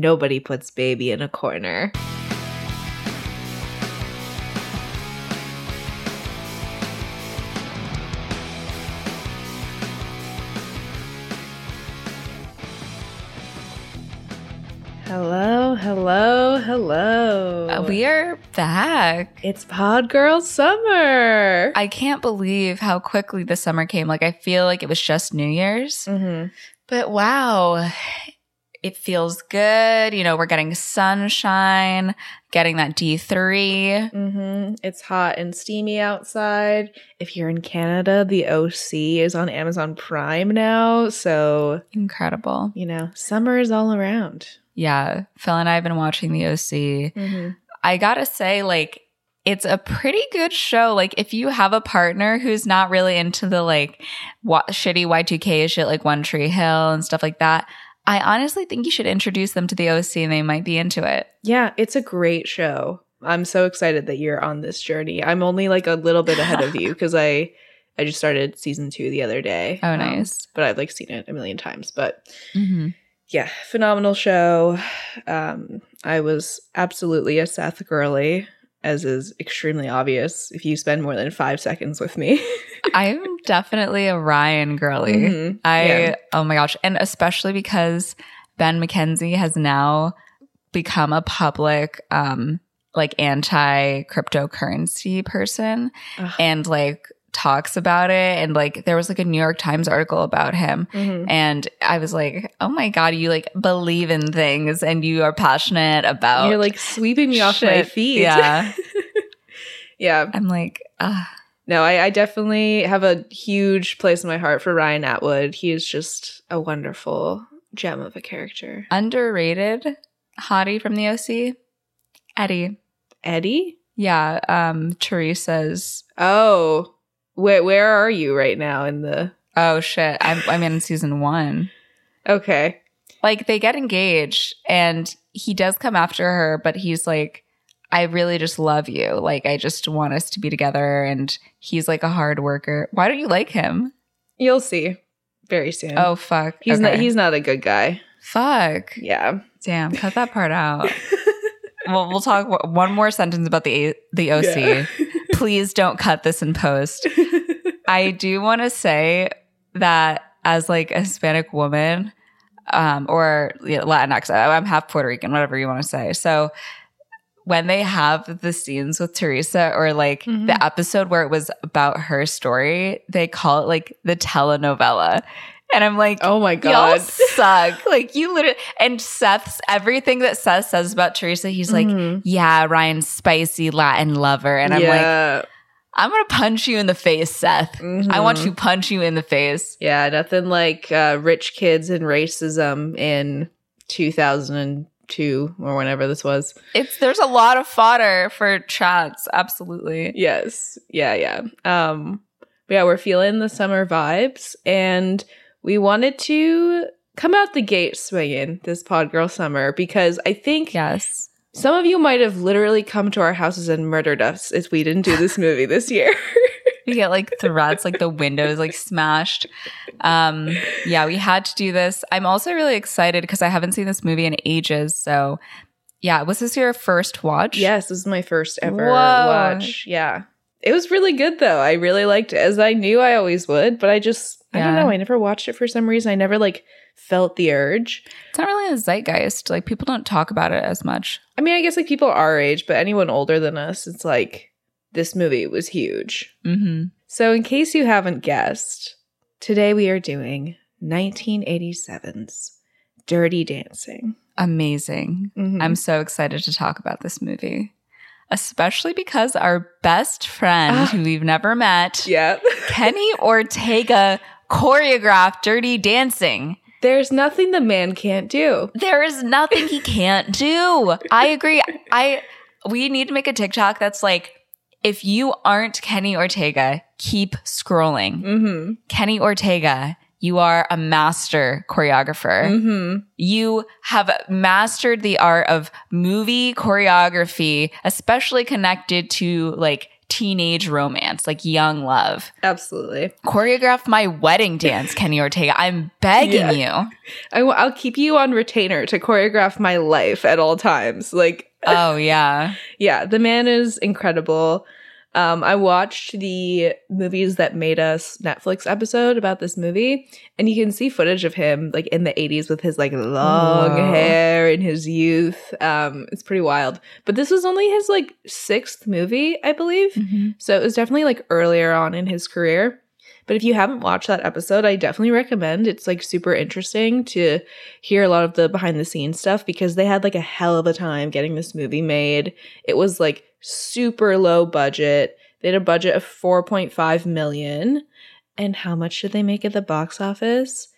nobody puts baby in a corner. Hello, hello, hello. Uh, we are back. It's Pod Girl Summer. I can't believe how quickly the summer came. Like, I feel like it was just New Year's. mm-hmm. But wow, it feels good. You know, we're getting sunshine, getting that D3. Mm-hmm. It's hot and steamy outside. If you're in Canada, the OC is on Amazon Prime now. So, Incredible. you know, summer is all around. Yeah. Phil and I have been watching the OC. Mm-hmm. I gotta say, like, it's a pretty good show. Like, if you have a partner who's not really into the like wa- shitty Y2K shit, like One Tree Hill and stuff like that, I honestly think you should introduce them to the OC and they might be into it. Yeah, it's a great show. I'm so excited that you're on this journey. I'm only like a little bit ahead of you because I I just started season two the other day. Oh, Um, nice. but I've like seen it a million times. But Mm-hmm. yeah, phenomenal show. Um, I was absolutely a Seth girly, as is extremely obvious if you spend more than five seconds with me. I'm definitely a Ryan girly. Mhm. I Yeah. oh my gosh, and especially because Ben McKenzie has now become a public um like anti cryptocurrency person Ugh. and like talks about it and like there was like a New York Times article about him Mhm. and I was like, "Oh my god, you like believe in things and you are passionate about You're like sweeping me off my feet. Yeah. yeah. I'm like, ah, No, I, I definitely have a huge place in my heart for Ryan Atwood. He is just a wonderful gem of a character. underrated hottie from the OC, Eddie. Eddie? Yeah, um, Teresa's. Oh, where where are you right now in the? Oh shit, I'm I'm in season one. Okay, Like they get engaged, and he does come after her, but he's like, "I really just love you. Like I just want us to be together." And he's like a hard worker. Why don't you like him? you'll see very soon. Oh fuck, he's not he's not a good guy. fuck. Yeah. Damn, cut that part out. well, we'll talk w- one more sentence about the A- the OC. Yeah. Please don't cut this in post. I do want to say that as like a Hispanic woman, um, or you know, Latinx, I'm half Puerto Rican, whatever you want to say. So when they have the scenes with Teresa or like Mhm. the episode where it was about her story, they call it like the telenovela. And I'm like, oh my God. Y'all suck. like you literally and Seth's everything that Seth says about Teresa, he's like, Mhm. Yeah, Ryan's spicy Latin lover. And I'm like. I'm gonna punch you in the face, Seth. I want Mhm. to punch you in the face. Yeah, nothing like uh, rich kids and racism in 2002 or whenever this was. It's there's a lot of fodder for chats, absolutely. Yes. Yeah, yeah. Um yeah, we're feeling the summer vibes and we wanted to come out the gate swinging this pod girl summer because I think Yes. some of you might have literally come to our houses and murdered us if we didn't do this movie this year. We get like threats, like the windows like smashed. Um, yeah, we had to do this. I'm also really excited because I haven't seen this movie in ages. So yeah, was this your first watch? yes, this is my first ever Whoa. watch. Yeah. It was really good though. I really liked it as I knew I always would, but I just I don't know, I never watched it for some reason. I never like felt the urge. It's not really a zeitgeist. Like people don't talk about it as much. I mean, I guess like people our age, but anyone older than us, it's like this movie was huge. Mm-hmm. So, in case you haven't guessed, today we are doing 1987's Dirty Dancing. Amazing. Mhm. I'm so excited to talk about this movie, especially because our best friend, Ah. who we've never met, yeah. Kenny Ortega, choreographed Dirty Dancing. There's nothing the man can't do. There is nothing he can't do. I agree. I we need to make a TikTok that's like, if you aren't Kenny Ortega, keep scrolling. Mm-hmm. Kenny Ortega, you are a master choreographer. Mm-hmm. You have mastered the art of movie choreography, especially connected to like teenage romance, like young love. Absolutely. Choreograph my wedding dance, Kenny Ortega. I'm begging you. I, w- I'll keep you on retainer to choreograph my life at all times. Like, Oh, yeah. yeah, the man is incredible. Um, I watched the movies that made us Netflix episode about this movie, and you can see footage of him like in the 80s with his like long Whoa. hair in his youth. Um, it's pretty wild. But this was only his like sixth movie, I believe. Mhm. So it was definitely like earlier on in his career. But if you haven't watched that episode, I definitely recommend. It's like super interesting to hear a lot of the behind the scenes stuff because they had like a hell of a time getting this movie made. It was like super low budget. They had a budget of 4.5 million. And how much did they make at the box office?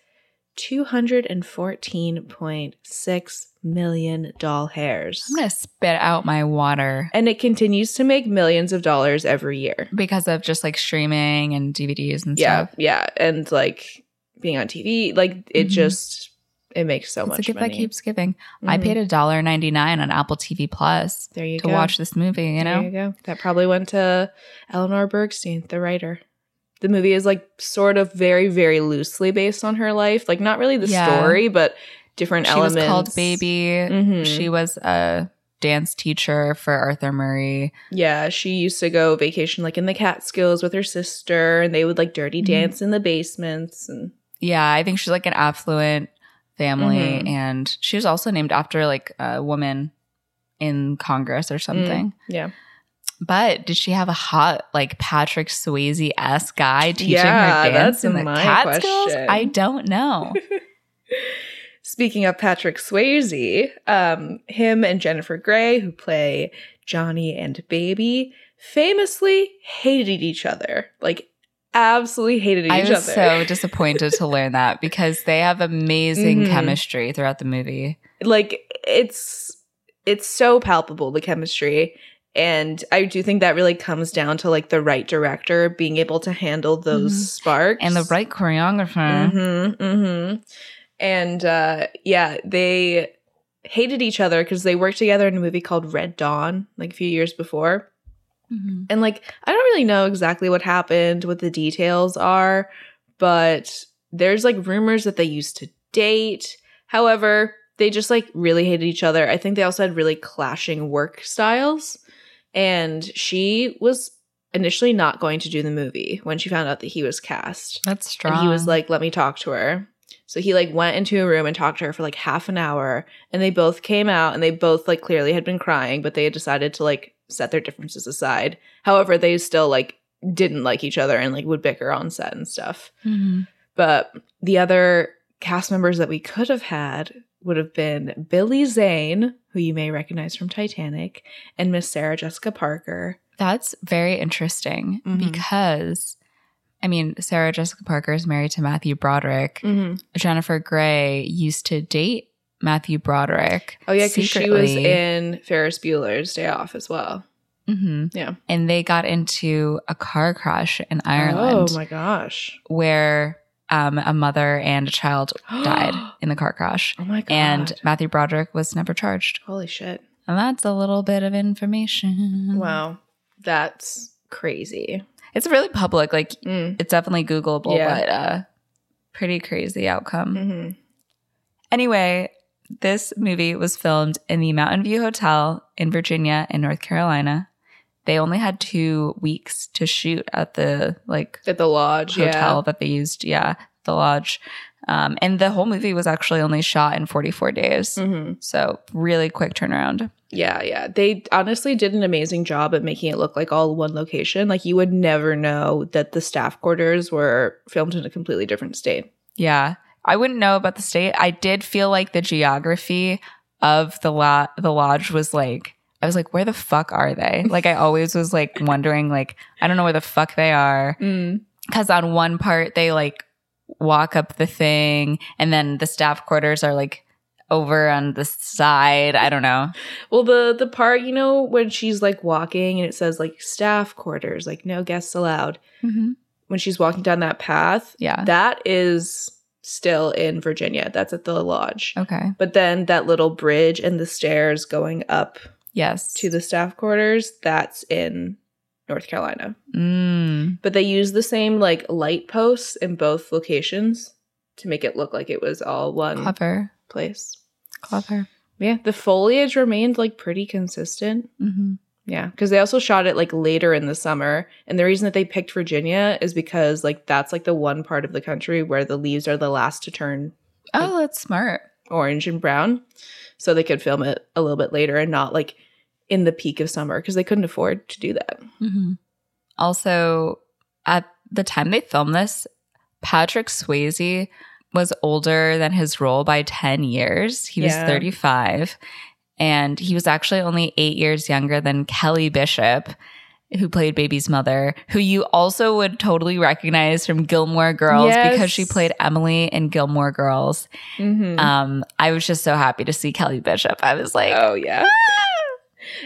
214.6 million doll hairs. I'm going to spit out my water And it continues to make millions of dollars every year. because of just like streaming and DVDs and Yeah, stuff. yeah, Yeah. and like being on TV, like it Mhm. just it makes so it's much a gift money. that keeps giving. I Mhm. paid a dollar ninety nine on Apple TV Plus there you to go. watch this movie. You know, There you go. That probably went to Eleanor Bergstein, the writer. The movie is like sort of very, very loosely based on her life. Like not really the Yeah. story, but different she elements. was called Baby. Mhm. She was a dance teacher for Arthur Murray. Yeah, she used to go vacation like in the Catskills with her sister, and they would like dirty Mhm. dance in the basements. And Yeah, I think she's like an affluent family, Mhm. and she was also named after like a woman in Congress or something. yeah, But did she have a hot like Patrick Swayze s guy teaching Yeah, her dance in the Catskills? I don't know. Speaking of Patrick Swayze, um, him and Jennifer Grey, who play Johnny and Baby, famously hated each other. Like, absolutely hated each other. I was other. so disappointed to learn that because they have amazing Mhm. chemistry throughout the movie. like, it's it's so palpable the chemistry, and I do think that really comes down to like the right director being able to handle those Mhm. sparks And the right choreographer. Mm-hmm, mm-hmm. And uh, yeah, they hated each other because they worked together in a movie called Red Dawn, like a few years before. Mhm. And like, I don't really know exactly what happened, what the details are, but there's like rumors that they used to date. However, they just like really hated each other. I think they also had really clashing work styles. And she was initially not going to do the movie when she found out that he was cast. That's strong. And he was like, let me talk to her. So he like went into a room and talked to her for like half an hour and they both came out and they both like clearly had been crying, but they had decided to like set their differences aside. However, they still like didn't like each other and like would bicker on set and stuff. Mhm. But the other cast members that we could have had would have been Billy Zane, who you may recognize from Titanic, and Miss Sarah Jessica Parker. That's very interesting Mhm. because, I mean, Sarah Jessica Parker is married to Matthew Broderick. Mm-hmm. Jennifer Grey used to date Matthew Broderick. Oh yeah, because she was in Ferris Bueller's Day Off as well. hmm Yeah. And they got into a car crash in Ireland Oh my gosh. where um, a mother and a child died in the car crash. Oh my god. And Matthew Broderick was never charged. holy shit. And that's a little bit of information. Wow. That's crazy. It's really public. Like, Mm. it's definitely Googleable, Yeah. but uh, pretty crazy outcome. hmm Anyway, this movie was filmed in the Mountain View Hotel in Virginia and North Carolina. They only had two weeks to shoot at the like At the lodge. hotel that they used. Yeah, the lodge. Um, and the whole movie was actually only shot in 44 days. Yeah. hmm So really quick turnaround. Yeah, yeah. They honestly did an amazing job at making it look like all one location. Like you would never know that the staff quarters were filmed in a completely different state. Yeah. I wouldn't know about the state. I did feel like the geography of the lo- the lodge was like I was like, where the fuck are they? Like I always was like wondering, like, I don't know where the fuck they are. Mm. Cause on one part they like walk up the thing and then the staff quarters are like over on the side. I don't know. Well, the the part you know when she's like walking and it says like staff quarters, like no guests allowed. When she's walking down that path, Yeah. that is still in Virginia. That's at the lodge. Okay. But then that little bridge and the stairs going up Yes. to the staff quarters, that's in North Carolina. Mm. But they use the same like light posts in both locations to make it look like it was all one Clever. place. Clever. Yeah, the foliage remained like pretty consistent. Mm-hmm. Yeah, because they also shot it like later in the summer, and the reason that they picked Virginia is because like that's like the one part of the country where the leaves are the last to turn Oh, that's smart. orange and brown, so they could film it a little bit later and not like in the peak of summer because they couldn't afford to do that. Mm-hmm. Also, at the time they filmed this, Patrick Swayze was older than his role by 10 years. He was 35. And he was actually only eight years younger than Kelly Bishop, who played Baby's mother, who you also would totally recognize from Gilmore Girls because she played Emily in Gilmore Girls. Mm-hmm. Um, I was just so happy to see Kelly Bishop. I was like, oh yeah.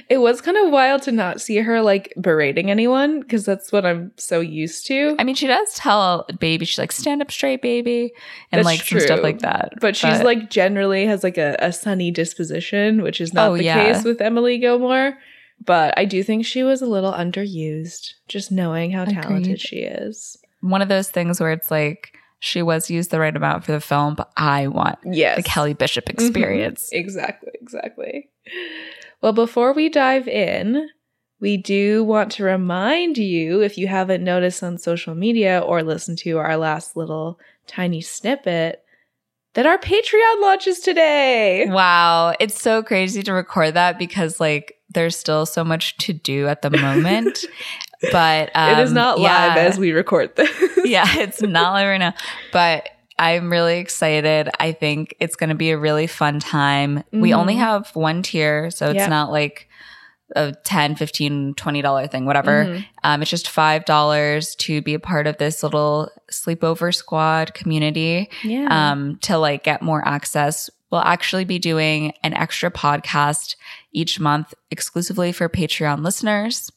It was kind of wild to not see her like berating anyone because that's what I'm so used to. I mean, she does tell baby, she's like, stand up straight, baby, and That's like some stuff like that. But she's like generally has like a, a sunny disposition, which is not Oh, the yeah. case with Emily Gilmore. But I do think she was a little underused, just knowing how talented Agreed. she is. one of those things where it's like she was used the right amount for the film, but I want Yes. the Kelly Bishop Mhm. experience. Exactly, exactly. Well, before we dive in, we do want to remind you if you haven't noticed on social media or listened to our last little tiny snippet that our Patreon launches today. Wow, it's so crazy to record that because like there's still so much to do at the moment. but um, it is not live yeah. as we record this. yeah, it's not live right now. But I'm really excited. I think it's going to be a really fun time. We Mhm. only have one tier, so it's Yeah. not like a 10 15 20 dollar thing whatever Mhm. um, it's just five dollars to be a part of this little sleepover squad community Yeah. um, to like get more access we'll actually be doing an extra podcast each month exclusively for patreon listeners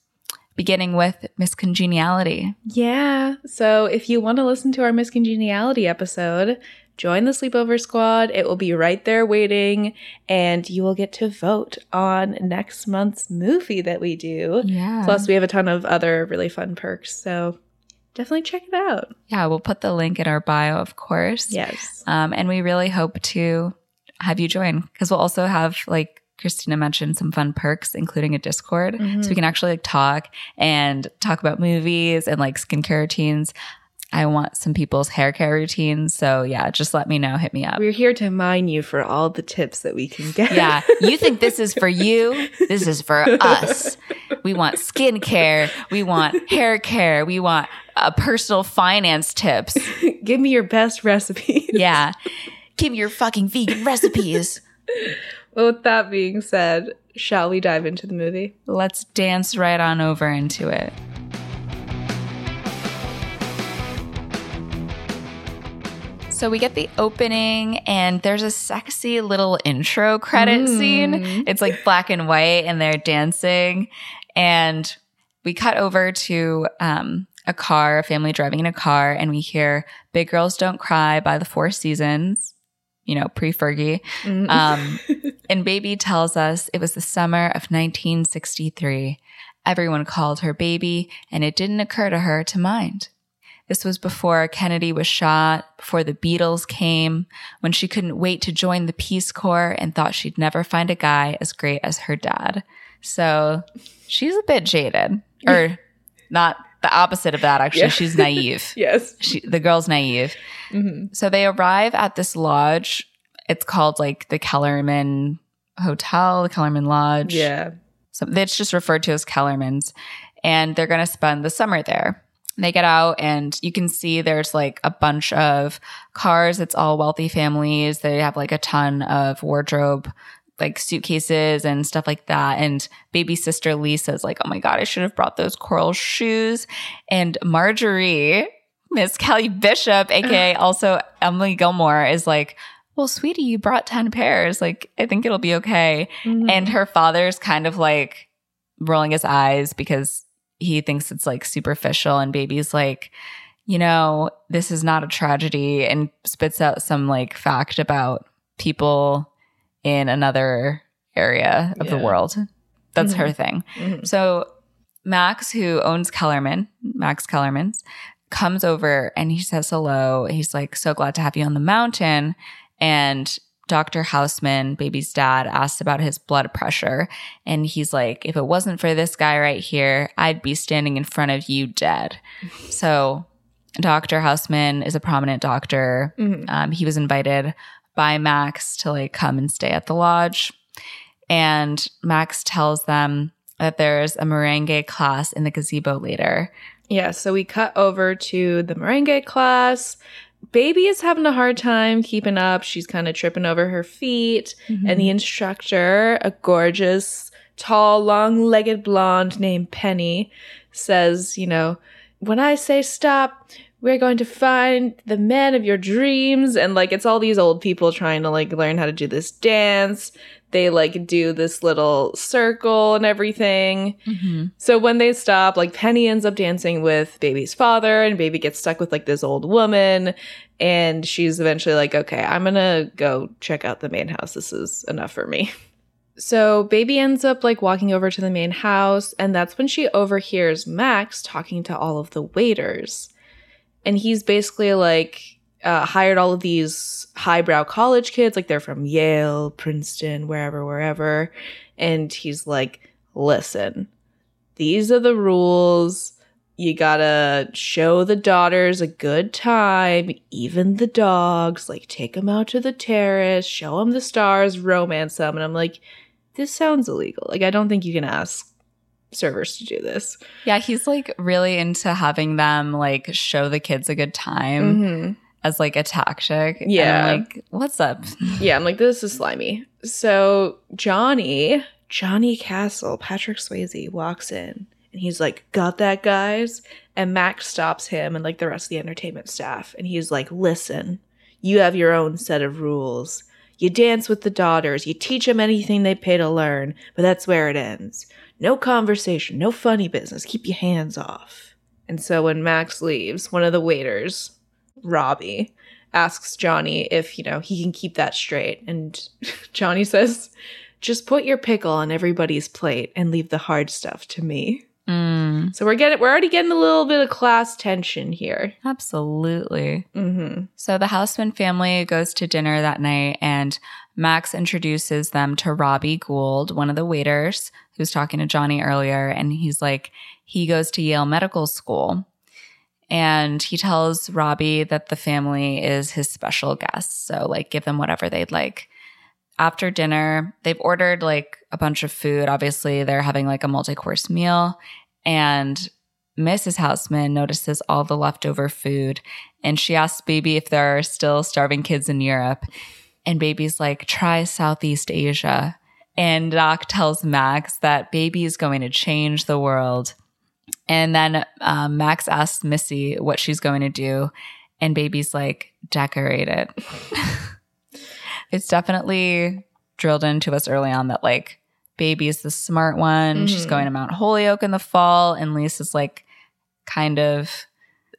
beginning with Miss Congeniality Yeah. So if you want to listen to our Miss Congeniality episode, join the sleepover squad. It will be right there waiting, and you will get to vote on next month's movie that we do. yeah Plus, we have a ton of other really fun perks. So definitely check it out. yeah we'll put the link in our bio of course Yes. um, and we really hope to have you join because we'll also have like christina mentioned some fun perks including a discord. Mhm. so we can actually like talk and talk about movies and like skincare routines. I want some people's hair care routines. So yeah just let me know. Hit me up. We're here to mine you for all the tips that we can get. yeah. You think this is for you? This is for us. We want skincare. We want hair care. We want uh, personal finance tips. Give me your best recipe. yeah. Give me your fucking vegan recipes well, with that being said, shall we dive into the movie? Let's dance right on over into it. So we get the opening, and there's a sexy little intro credit Mm. scene. It's like black and white, and they're dancing. And we cut over to um, a car, a family driving in a car, and we hear Big Girls Don't Cry by the Four Seasons, you know, pre Fergie. Mm. Um, and Baby tells us it was the summer of 1963. Everyone called her Baby, and it didn't occur to her to mind. This was before Kennedy was shot, before the Beatles came, when she couldn't wait to join the Peace Corps and thought she'd never find a guy as great as her dad. So she's a bit jaded, or not the opposite of that, actually. Yeah. She's naive. yes. She, the girl's naive. hmm So they arrive at this lodge. It's called like the Kellerman Hotel, the Kellerman Lodge. Yeah. So it's just referred to as Kellerman's. And they're going to spend the summer there. They get out and you can see there's like a bunch of cars. It's all wealthy families. They have like a ton of wardrobe, like suitcases and stuff like that. And baby sister Lisa's like, oh my God, I should have brought those coral shoes. And Marjorie, Miss Kelly Bishop, aka also Emily Gilmore, is like, well, sweetie, you brought 10 pairs. Like, I think it'll be okay. Mhm. And her father's kind of like rolling his eyes because he thinks it's like superficial. And baby's like, you know, this is not a tragedy and spits out some like fact about people in another area of the world. That's Mhm. her thing. Mhm. So Max, who owns Kellerman, Max Kellerman's, comes over and he says hello. He's like, so glad to have you on the mountain. And Dr. Houseman, baby's dad, asked about his blood pressure. And he's like, if it wasn't for this guy right here, I'd be standing in front of you dead. so Dr. Houseman is a prominent doctor. Mhm. Um, he was invited by Max to like come and stay at the lodge. And Max tells them that there's a merengue class in the gazebo later. Yeah, so we cut over to the merengue class. Baby is having a hard time keeping up. She's kind of tripping over her feet. Mm-hmm. And the instructor, a gorgeous, tall, long legged blonde named Penny, says, you know, when I say stop, we're going to find the man of your dreams. And like, it's all these old people trying to like learn how to do this dance. They like do this little circle and everything. Mhm. So when they stop, like Penny ends up dancing with baby's father, and baby gets stuck with like this old woman. And she's eventually like, okay, I'm gonna go check out the main house. This is enough for me. So baby ends up like walking over to the main house, and that's when she overhears Max talking to all of the waiters. And he's basically like uh, hired all of these highbrow college kids, like they're from Yale, Princeton, wherever, wherever. And he's like, listen, these are the rules. You gotta show the daughters a good time, even the dogs. Like, take them out to the terrace, show them the stars, romance them. And I'm like, this sounds illegal. Like, I don't think you can ask servers to do this. Yeah, he's like really into having them like show the kids a good time Mm-hmm. as like a tactic. And Yeah. I'm like, what's up? Yeah, I'm like, this is slimy. So Johnny, Johnny Castle, Patrick Swayze walks in and he's like, got that, guys? And Max stops him and like the rest of the entertainment staff. And he's like, listen, you have your own set of rules. You dance with the daughters, you teach them anything they pay to learn, but that's where it ends. No conversation, no funny business. Keep your hands off. And so when Max leaves, one of the waiters, Robbie, asks Johnny if, you know, he can keep that straight. And Johnny says, just put your pickle on everybody's plate and leave the hard stuff to me. Mm, So we're getting we're already getting a little bit of class tension here. absolutely. Mm-hmm. So the Houseman family goes to dinner that night, and Max introduces them to Robbie Gould, one of the waiters who's talking to Johnny earlier. And he's like, he goes to Yale Medical School. And he tells Robbie that the family is his special guests. So, like, give them whatever they'd like. After dinner, they've ordered like a bunch of food. Obviously, they're having like a multi course meal. And Mrs. Houseman notices all the leftover food and she asks Baby if there are still starving kids in Europe. And Baby's like, try Southeast Asia. And Doc tells Max that Baby is going to change the world. And then um, Max asks Missy what she's going to do. And Baby's like, decorate it. it's definitely drilled into us early on that like Baby's the smart one. She's Mhm. going to Mount Holyoke in the fall. And Lisa's like, kind of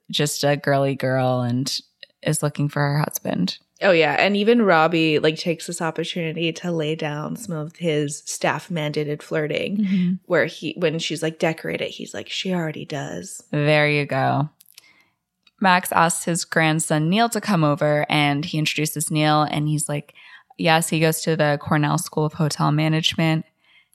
just a girly girl and is looking for her husband. Oh yeah, and even Robbie like takes this opportunity to lay down some of his staff mandated flirting where he when she's like decorate it, he's like, she already does. There you go. Max asks his grandson Neil to come over and he introduces Neil and he's like, Yes, he goes to the Cornell School of Hotel Management.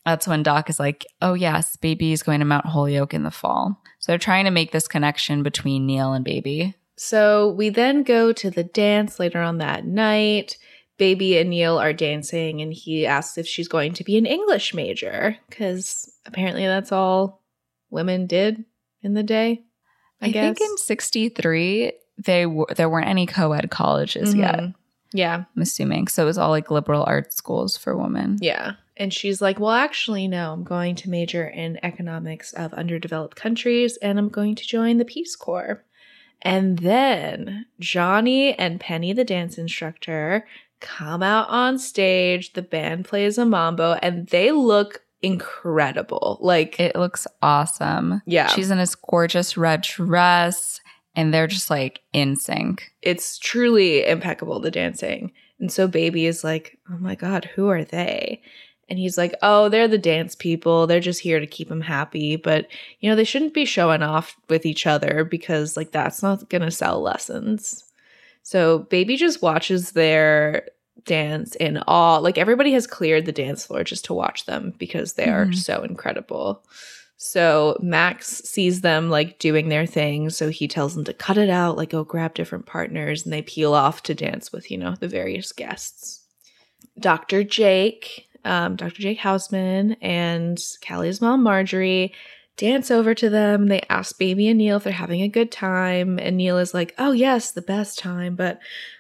That's when Doc is like, Oh, yes, baby is going to Mount Holyoke in the fall. So they're trying to make this connection between Neil and baby. So we then go to the dance later on that night. Baby and Neil are dancing, and he asks if she's going to be an English major because apparently that's all women did in the day. I, I, guess. think in 63, they w- there weren't any co ed colleges yet, Mhm. Yeah, I'm assuming. So it was all like liberal arts schools for women. yeah. And she's like, Well, actually, no, I'm going to major in economics of underdeveloped countries and I'm going to join the Peace Corps. And then Johnny and Penny, the dance instructor, come out on stage. The band plays a mambo and they look incredible. Like, It looks awesome. yeah, She's in this gorgeous red dress and they're just like in sync. it's truly impeccable, the dancing. And so Baby is like, Oh my God, who are they? And he's like, "Oh, they're the dance people. They're just here to keep him happy, but you know, they shouldn't be showing off with each other because like that's not going to sell lessons." So, Baby just watches their dance in awe. Like everybody has cleared the dance floor just to watch them because they are Mhm. so incredible. So Max sees them like doing their thing, so he tells them to cut it out, like go grab different partners, and they peel off to dance with, you know, the various guests. Dr. Jake, um, Dr. Jake Houseman, and Callie's mom Marjorie dance over to them. They ask Baby and Neil if they're having a good time, and Neil is like, "Oh yes, the best time, but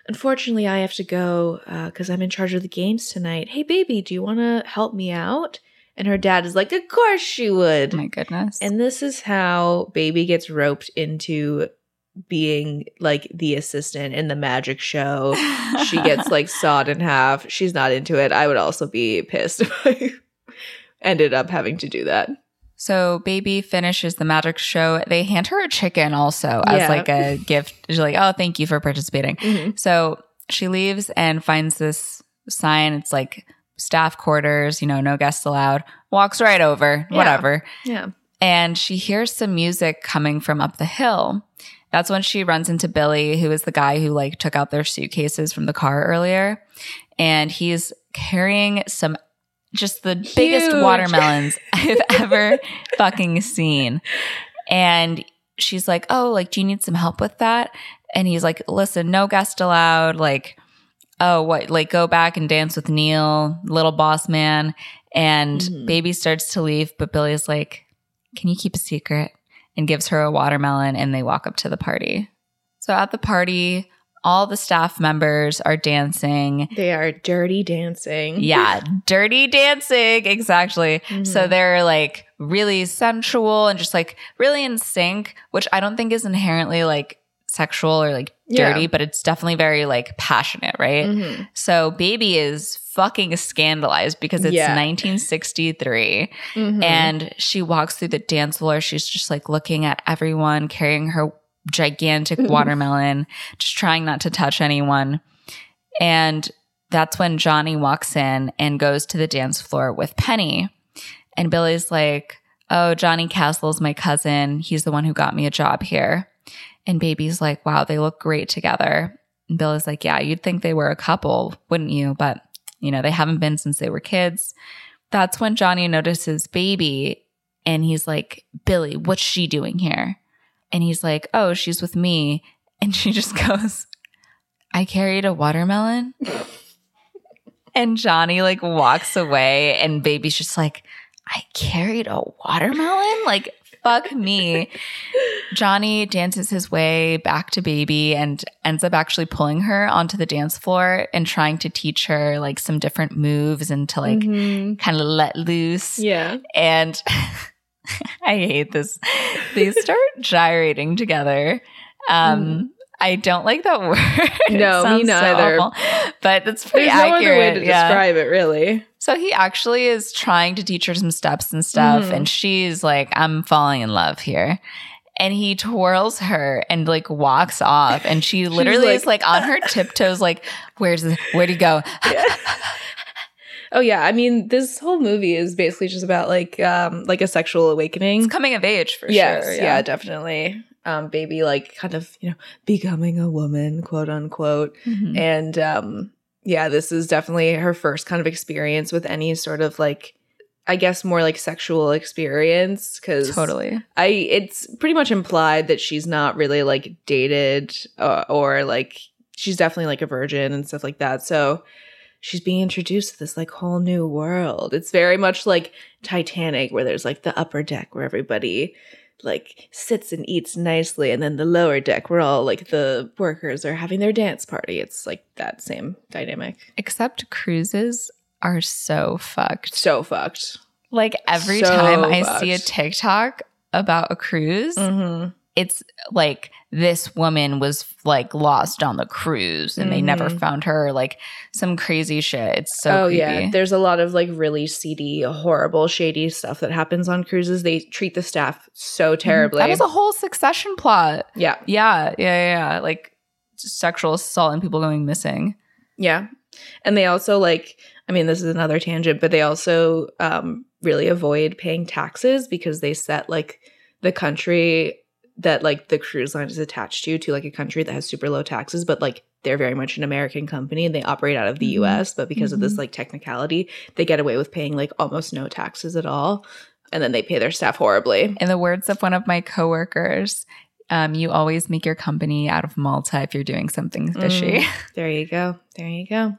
unfortunately I have to go uh, because I'm in charge of the games tonight. Hey, baby, do you want to help me out?" And her dad is like, "Of course she would." Oh my goodness. And this is how Baby gets roped into being like the assistant in the magic show. She gets like sawed in half. She's not into it. I would also be pissed if I ended up having to do that. So baby finishes the magic show. They hand her a chicken also as Yeah. like a gift. She's like, "Oh, thank you for participating." Mm-hmm. So she leaves and finds this sign. It's like staff quarters, you know, no guests allowed. Walks right over, Yeah. whatever. Yeah. And she hears some music coming from up the hill. That's when she runs into Billy, who is the guy who like took out their suitcases from the car earlier. And he's carrying some just the biggest watermelons I've ever fucking seen. And she's like, Oh, like, do you need some help with that? And he's like, Listen, no guest allowed. Like, oh, what, like, go back and dance with Neil, little boss man. And Mhm. baby starts to leave, but Billy's like, Can you keep a secret? And gives her a watermelon, and they walk up to the party. So at the party, all the staff members are dancing. They are dirty dancing. Yeah, dirty dancing. Exactly. So Mhm. they're like really sensual and just like really in sync, which I don't think is inherently like sexual or like Yeah. dirty, but it's definitely very like passionate, right? Mhm. So Baby is fucking scandalized because it's Yeah. 1963 Mhm. and she walks through the dance floor. She's just like looking at everyone carrying her gigantic watermelon, just trying not to touch anyone. And that's when Johnny walks in and goes to the dance floor with Penny. And Billy's like, Oh, Johnny Castle's my cousin. He's the one who got me a job here. And Baby's like, Wow, they look great together. And Billy's like, Yeah, you'd think they were a couple, wouldn't you? But, you know, they haven't been since they were kids. That's when Johnny notices Baby and he's like, Billy, what's she doing here? And he's like, Oh, she's with me. And she just goes, I carried a watermelon. and Johnny like walks away, and baby's just like, I carried a watermelon? Like, fuck me. Johnny dances his way back to baby and ends up actually pulling her onto the dance floor and trying to teach her like some different moves and to like Mhm. kind of let loose. yeah. And I hate this. They start gyrating together. Um, I don't like that word. No, me so neither. awful. but it's pretty There's no accurate. other way to yeah. describe it, really. So he actually is trying to teach her some steps and stuff, Mhm. and she's like, "I'm falling in love here." And he twirls her and like walks off, and she literally like- is like on her tiptoes, like, "Where's where'd he go?" Oh yeah, I mean, this whole movie is basically just about like um like a sexual awakening. It's coming of age for yes, sure. yeah. yeah, definitely. Um, baby, like kind of you know becoming a woman, quote unquote, Mhm. and um, yeah, this is definitely her first kind of experience with any sort of like, I guess more like sexual experience because Totally. I it's pretty much implied that she's not really like dated uh, or like she's definitely like a virgin and stuff like that. So she's being introduced to this like whole new world. It's very much like Titanic where there's like the upper deck where everybody like sits and eats nicely and then the lower deck where all like the workers are having their dance party. It's like that same dynamic. Except cruises are so fucked. So fucked. Like every So time I see a. TikTok about a cruise, Mhm. It's like this woman was like lost on the cruise and they never Mhm. found her, like some crazy shit. It's so oh creepy. yeah, there's a lot of like really seedy, horrible, shady stuff that happens on cruises. They treat the staff so terribly. Mm-hmm. That was a whole succession plot. yeah, Yeah, yeah, yeah. yeah. Like sexual assault and people going missing. yeah, and they also like I mean, this is another tangent, but they also um, really avoid paying taxes because they set like the country that like the cruise line is attached to to like a country that has super low taxes, but like they're very much an American company and they operate out of the Mhm. US, but because of this Mhm. like technicality, they get away with paying like almost no taxes at all. And then they pay their staff horribly. In the words of one of my coworkers, um, you always make your company out of Malta if you're doing something fishy. Mm. There you go. There you go.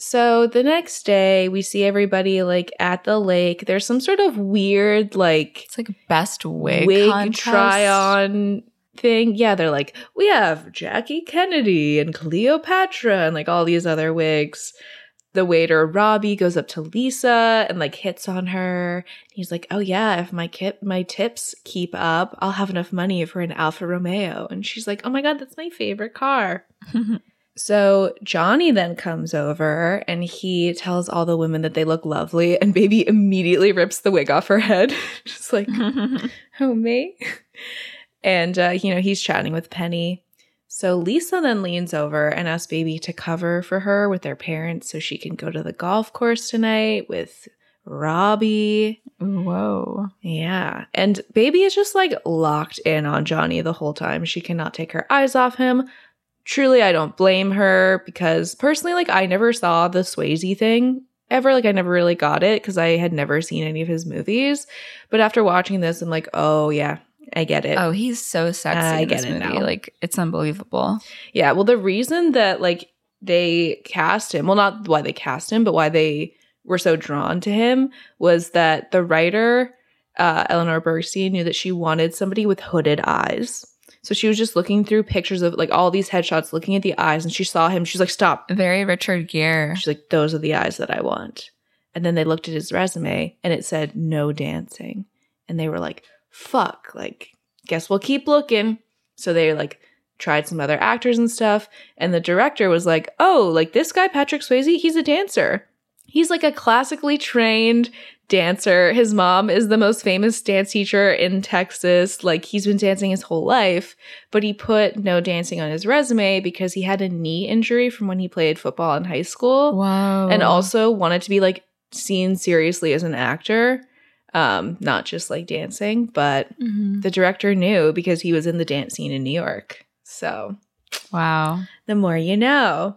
So the next day, we see everybody like at the lake. There's some sort of weird like It's like best wig, wig contest. try on thing. Yeah, they're like, we have Jackie Kennedy and Cleopatra and like all these other wigs. The waiter Robbie goes up to Lisa and like hits on her. He's like, "Oh yeah, if my kip my tips keep up, I'll have enough money for an Alfa Romeo." And she's like, "Oh my god, that's my favorite car." So Johnny then comes over and he tells all the women that they look lovely, and Baby immediately rips the wig off her head, just like, "Oh me." And uh, you know he's chatting with Penny. So Lisa then leans over and asks Baby to cover for her with their parents so she can go to the golf course tonight with Robbie. Whoa. Yeah. And Baby is just like locked in on Johnny the whole time. She cannot take her eyes off him. Truly, I don't blame her because personally, like, I never saw the Swayze thing ever. Like, I never really got it because I had never seen any of his movies. But after watching this, I'm like, oh, yeah, I get it. Oh, he's so sexy I in this get it movie. now. Like it's unbelievable. Yeah, well, the reason that like they cast him, well, not why they cast him, but why they were so drawn to him was that the writer, uh, Eleanor Bergstein, knew that she wanted somebody with hooded eyes. So she was just looking through pictures of like all these headshots, looking at the eyes, and she saw him. She's like, "Stop!" Very Richard Gere. She's like, "Those are the eyes that I want." And then they looked at his resume, and it said no dancing, and they were like, "Fuck!" Like, guess we'll keep looking. So they like tried some other actors and stuff, and the director was like, "Oh, like this guy Patrick Swayze, he's a dancer. He's like a classically trained dancer. His mom is the most famous dance teacher in Texas. Like he's been dancing his whole life, but he put no dancing on his resume because he had a knee injury from when he played football in high school Wow. and also wanted to be like seen seriously as an actor, um, not just like dancing, but Mhm. the director knew because he was in the dance scene in New York. So Wow. the more you know.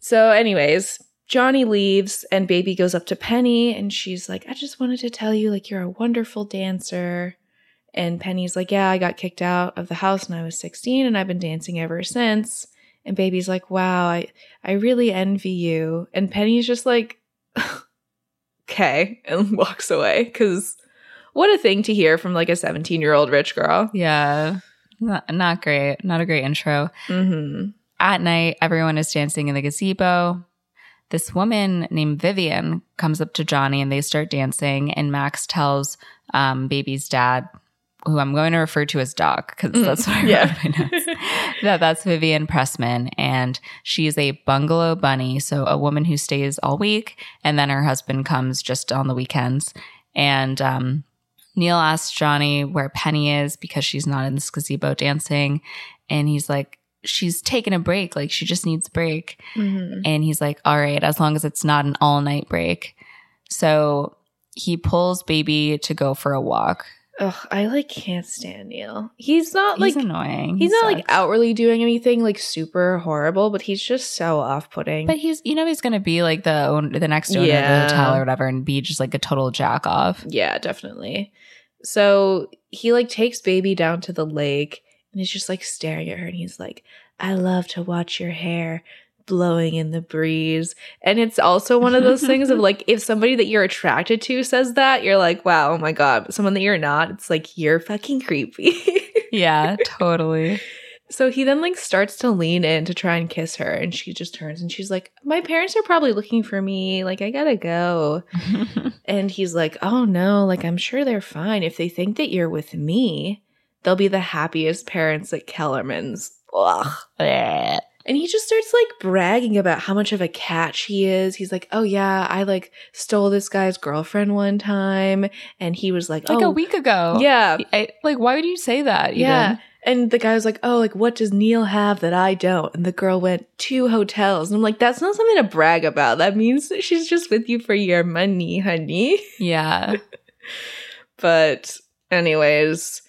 So, anyways, Johnny leaves and Baby goes up to Penny and she's like, I just wanted to tell you, like, you're a wonderful dancer. And Penny's like, Yeah, I got kicked out of the house when I was 16 and I've been dancing ever since. And Baby's like, Wow, I, I really envy you. And Penny's just like, Okay, and walks away because what a thing to hear from like a 17 year old rich girl. Yeah. Not, not great. Not a great intro. hmm At night, everyone is dancing in the gazebo. This woman named Vivian comes up to Johnny and they start dancing. And Max tells um, baby's dad, who I'm going to refer to as Doc because Mm, that's what I yeah. wrote my notes, that that's Vivian Pressman. And she's a bungalow bunny. So a woman who stays all week. And then her husband comes just on the weekends. And um, Neil asks Johnny where Penny is because she's not in this gazebo dancing. And he's like, she's taking a break. Like she just needs a break. hmm And he's like, all right, as long as it's not an all night break. So he pulls baby to go for a walk. Ugh, I like can't stand Neil. He's not He's like annoying. he's He not like outwardly doing anything like super horrible, but he's just so off-putting. But he's, you know, he's gonna be like the own, the next owner Yeah. of the hotel or whatever, and be just like a total jack off. yeah, definitely. So he like takes baby down to the lake and he's just like staring at her and he's like, "I love to watch your hair blowing in the breeze." And it's also one of those things of like if somebody that you're attracted to says that, you're like, "Wow, oh my god." But someone that you're not, it's like you're fucking creepy. Yeah, totally. So he then like starts to lean in to try and kiss her, and she just turns and she's like, "My parents are probably looking for me. Like I gotta go." And he's like, "Oh no, like I'm sure they're fine. If they think that you're with me, they'll be the happiest parents at Kellerman's." Ugh. And he just starts like bragging about how much of a catch he is. He's like, "Oh yeah, I like stole this guy's girlfriend one time," and he was like, like "Oh a week ago. yeah." I, like, why would you say that? Even? Yeah. And the guy was like, Oh, like, what does Neil have that I don't? And the girl went, Two hotels. And I'm like, That's not something to brag about. That means that she's just with you for your money, honey. Yeah. But, anyways,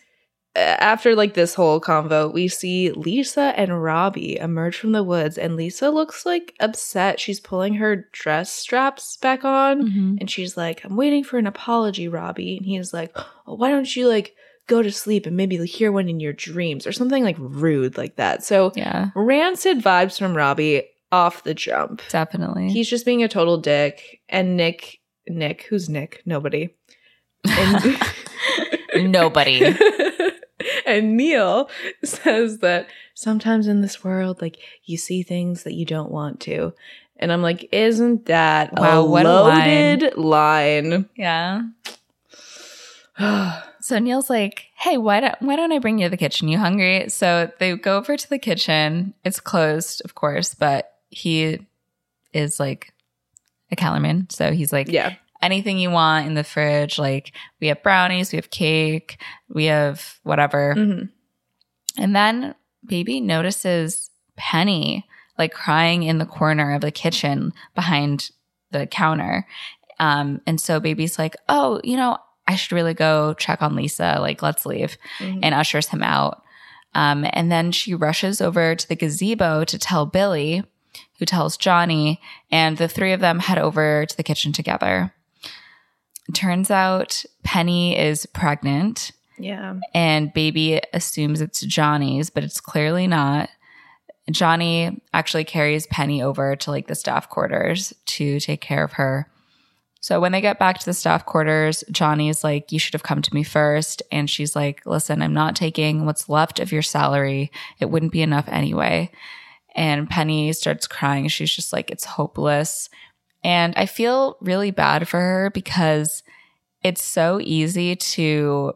after like this whole convo, we see Lisa and Robbie emerge from the woods, and Lisa looks like upset. She's pulling her dress straps back on, Mhm. and she's like, I'm waiting for an apology, Robbie. And he's like, oh, Why don't you like go to sleep and maybe hear one in your dreams or something like rude like that? So, Yeah. rancid vibes from Robbie off the jump. Definitely. He's just being a total dick. And Nick, Nick, who's Nick? Nobody. And, Nobody. and Neil says that sometimes in this world, like you see things that you don't want to. And I'm like, isn't that Wow, a what a line. loaded line? Yeah. So Neil's like, "Hey, why don't why don't I bring you to the kitchen? You hungry?" So they go over to the kitchen. It's closed, of course, but he is like a Kellerman, so he's like, yeah. Anything you want in the fridge. Like we have brownies, we have cake, we have whatever." Mhm. And then baby notices Penny like crying in the corner of the kitchen behind the counter. Um, and so baby's like, oh, you know, I should really go check on Lisa. Like, let's leave. Mhm. And ushers him out. Um, and then she rushes over to the gazebo to tell Billy, who tells Johnny, and the three of them head over to the kitchen together. Turns out Penny is pregnant yeah. and baby assumes it's Johnny's, but it's clearly not. Johnny actually carries Penny over to like the staff quarters to take care of her. So when they get back to the staff quarters, Johnny's like, You should have come to me first. And she's like, Listen, I'm not taking what's left of your salary. It wouldn't be enough anyway. And Penny starts crying. She's just like, It's hopeless. And I feel really bad for her because it's so easy to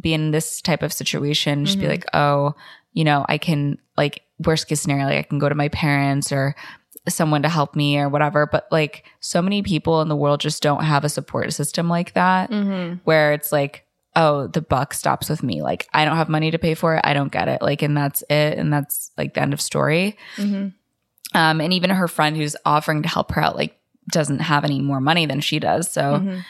be in this type of situation, just be Mhm. like, oh, you know, I can like worst case scenario, like I can go to my parents or someone to help me or whatever. But like so many people in the world just don't have a support system like that Mm-hmm. where it's like, oh, the buck stops with me. Like I don't have money to pay for it. I don't get it. Like, and that's it. And that's like the end of story. Mm-hmm. Um, and even her friend who's offering to help her out, like, doesn't have any more money than she does. So Mhm.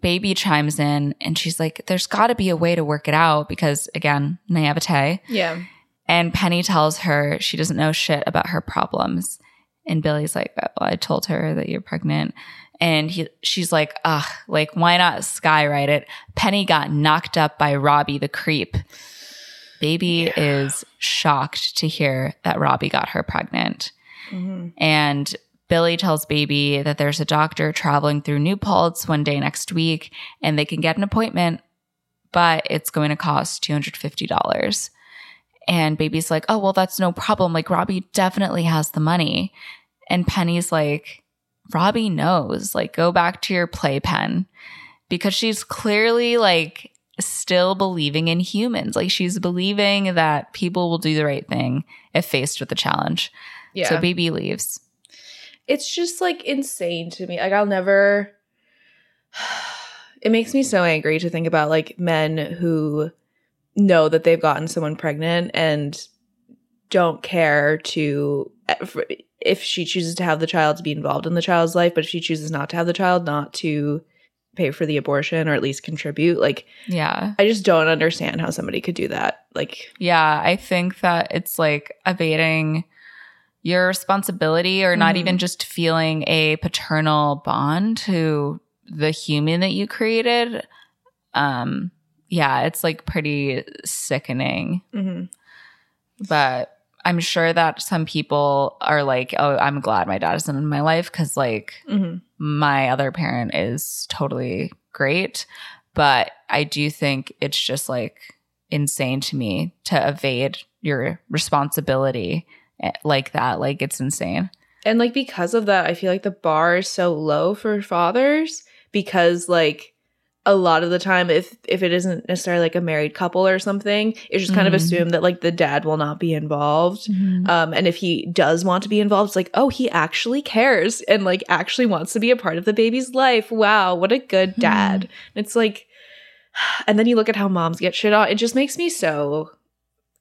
baby chimes in and she's like, there's got to be a way to work it out because, again, naivete. Yeah. And Penny tells her she doesn't know shit about her problems. And Billy's like, well, I told her that you're pregnant. And he, she's like, ugh, like, why not skywrite it? Penny got knocked up by Robbie the creep. Baby is shocked to hear that Robbie got her pregnant. Mm-hmm. And Billy tells Baby that there's a doctor traveling through New Paltz one day next week and they can get an appointment, but it's going to cost $250. And Baby's like, oh, well, that's no problem. Like, Robbie definitely has the money. And Penny's like, Robbie knows. Like, go back to your playpen because she's clearly like still believing in humans. Like, she's believing that people will do the right thing if faced with a challenge. Yeah. So Baby leaves. It's just like insane to me. Like I'll never it makes me so angry to think about like men who know that they've gotten someone pregnant and don't care to eh, if she chooses to have the child to be involved in the child's life, but if she chooses not to have the child, not to pay for the abortion or at least contribute. Like Yeah. I just don't understand how somebody could do that. Like Yeah. I think that it's like evading your responsibility or not Mhm. even just feeling a paternal bond to the human that you created. Um, yeah, it's like pretty sickening. mhm. But I'm sure that some people are like, oh, I'm glad my dad isn't in my life because, like, Mhm. my other parent is totally great. But I do think it's just like insane to me to evade your responsibility like that. Like, it's insane. And like because of that, I feel like the bar is so low for fathers because like a lot of the time if if it isn't necessarily like a married couple or something, it's just kind of Mhm. assumed that like the dad will not be involved. Um and if he does want to be involved, it's like, oh, he actually cares and like actually wants to be a part of the baby's life. Wow, what a good dad. It's like and then you look at how moms get shit on. It just makes me so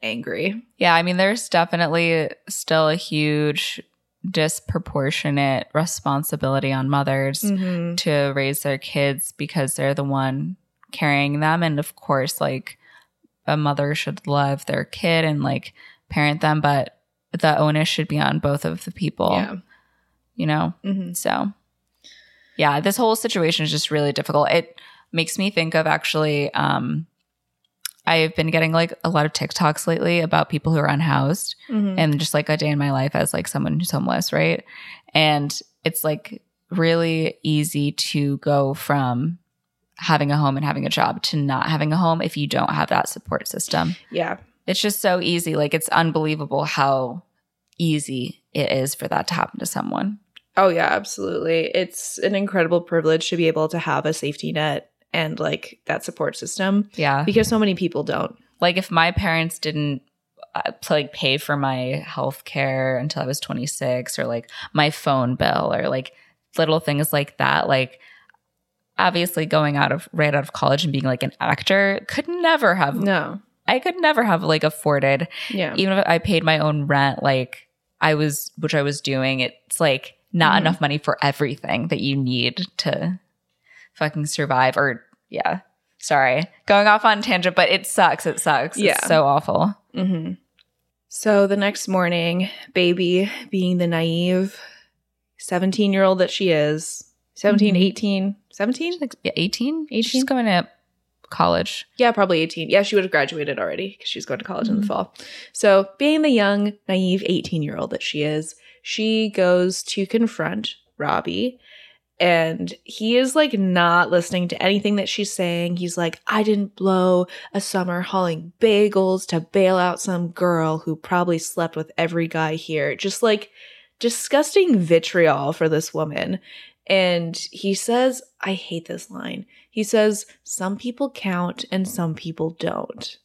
angry. Yeah, I mean, there's definitely still a huge disproportionate responsibility on mothers Mhm. to raise their kids because they're the one carrying them. And of course, like a mother should love their kid and like parent them, but the onus should be on both of the people, Yeah. you know? hmm So, yeah, this whole situation is just really difficult. It makes me think of actually, um, I've been getting like a lot of TikToks lately about people who are unhoused hmm and just like a day in my life as like someone who's homeless, right? And it's like really easy to go from having a home and having a job to not having a home if you don't have that support system. Yeah. It's just so easy. Like it's unbelievable how easy it is for that to happen to someone. Oh yeah, absolutely. It's an incredible privilege to be able to have a safety net and like that support system Yeah. because so many people don't. Like if my parents didn't uh, like pay for my health care until I was 26 or like my phone bill or like little things like that like obviously going out of right out of college and being like an actor could never have No. I could never have like afforded Yeah. even if I paid my own rent like I was which I was doing it's like not Mhm. enough money for everything that you need to fucking survive or yeah sorry going off on tangent but it sucks it sucks Yeah. it's so awful hmm So the next morning, baby, being the naive 17 year old that she is, 17, Mhm. 18, 17? like yeah, 18 18? she's going to college Yeah, probably 18. Yeah, she would have graduated already because she's going to college in the Mhm. fall. So, being the young, naive 18 year old that she is, she goes to confront Robbie. And he is like not listening to anything that she's saying. He's like, I didn't blow a summer hauling bagels to bail out some girl who probably slept with every guy here. Just like disgusting vitriol for this woman. And he says, I hate this line. He says, Some people count and some people don't.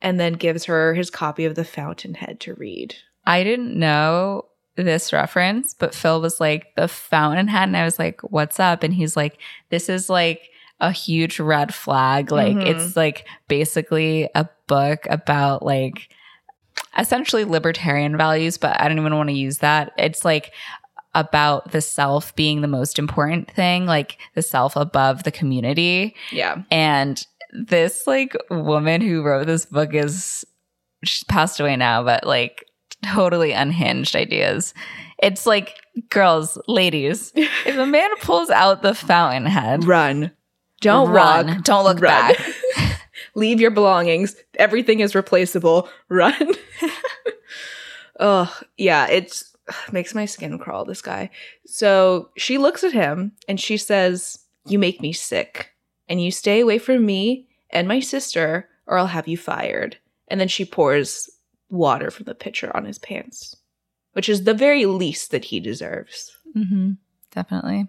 And then gives her his copy of The Fountainhead to read. I didn't know this reference, but Phil was like, the Fountainhead. And I was like, what's up? And he's like, this is like a huge red flag. Like, Mhm. it's like basically a book about like essentially libertarian values, but I don't even want to use that. It's like, about the self being the most important thing, like the self above the community. Yeah. And this like woman who wrote this book is she's passed away now, but like totally unhinged ideas. It's like girls, ladies, if a man pulls out the fountainhead, Run. Don't run. walk. Don't look Run. back. Leave your belongings. Everything is replaceable. Run. oh, yeah, it's makes my skin crawl, this guy. So she looks at him and she says, You make me sick. And you stay away from me and my sister, or I'll have you fired. And then she pours water from the pitcher on his pants, which is the very least that he deserves. hmm Definitely.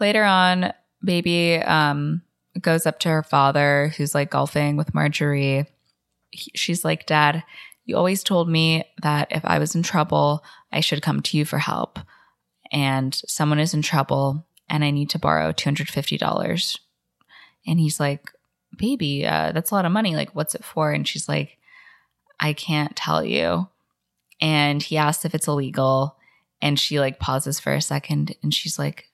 Later on, baby um, goes up to her father, who's like golfing with Marjorie. He- she's like, Dad, you always told me that if I was in trouble, I should come to you for help. And someone is in trouble and I need to borrow $250. And he's like, Baby, uh, that's a lot of money. Like, what's it for? And she's like, I can't tell you. And he asks if it's illegal. And she like pauses for a second and she's like,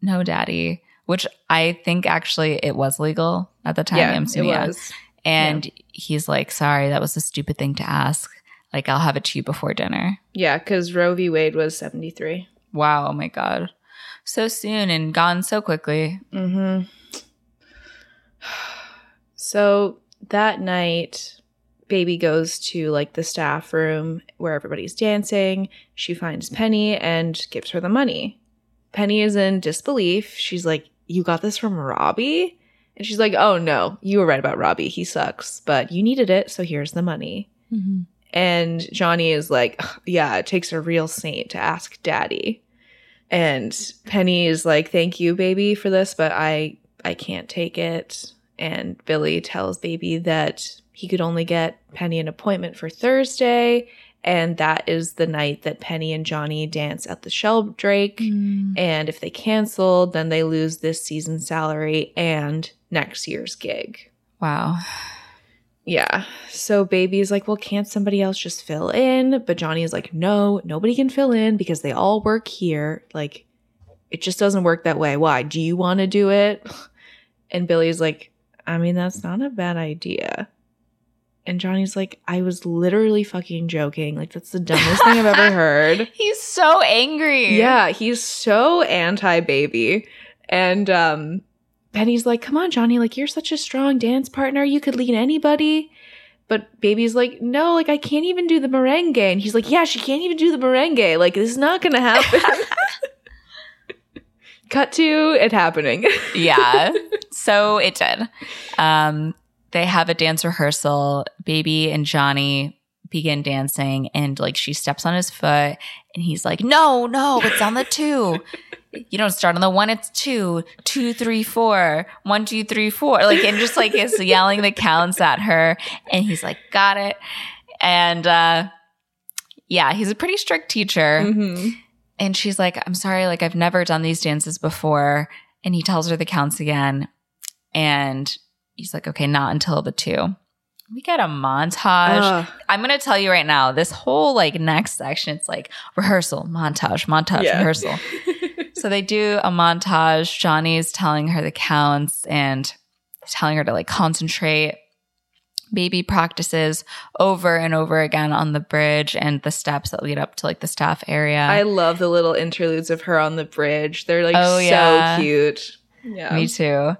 No, daddy, which I think actually it was legal at the time. yeah, it yeah. was. And he's like, Sorry, that was a stupid thing to ask. Like, I'll have it to you before dinner. Yeah, because Roe v. Wade was 73. Wow. Oh my God. So soon and gone so quickly. Mm-hmm. So that night, Baby goes to like the staff room where everybody's dancing. She finds Penny and gives her the money. Penny is in disbelief. She's like, You got this from Robbie? And she's like, Oh no, you were right about Robbie. He sucks, but you needed it, so here's the money. Mm-hmm. And Johnny is like, Yeah, it takes a real saint to ask daddy. And Penny is like, "Thank you, baby, for this, but I I can't take it." And Billy tells baby that he could only get Penny an appointment for Thursday, and that is the night that Penny and Johnny dance at the Sheldrake. Mm. And if they cancel, then they lose this season's salary and next year's gig. Wow. Yeah. So baby's like, well, can't somebody else just fill in? But Johnny is like, no, nobody can fill in because they all work here. Like, it just doesn't work that way. Why? Do you want to do it? And Billy's like, I mean, that's not a bad idea. And Johnny's like, I was literally fucking joking. Like, that's the dumbest thing I've ever heard. He's so angry. Yeah, he's so anti baby. And um Penny's like, "Come on, Johnny, like you're such a strong dance partner. You could lead anybody." But baby's like, "No, like I can't even do the merengue." And he's like, "Yeah, she can't even do the merengue. Like this is not going to happen." Cut to it happening. yeah. So it did. Um, they have a dance rehearsal. Baby and Johnny begin dancing, and like she steps on his foot, and he's like, "No, no, it's on the two. you don't start on the one. It's two, two, three, four, one, two, three, four. Like, and just like is yelling the counts at her, and he's like, "Got it." And uh, yeah, he's a pretty strict teacher. Mhm. And she's like, I'm sorry, like I've never done these dances before. And he tells her the counts again. And he's like, okay, not until the two. We get a montage. Ugh. I'm gonna tell you right now, this whole like next section, it's like rehearsal, montage, montage, Yeah. rehearsal. so they do a montage. Johnny's telling her the counts and telling her to like concentrate. Baby practices over and over again on the bridge and the steps that lead up to like the staff area. I love the little interludes of her on the bridge. They're like Oh, so yeah. cute. Yeah. Me too.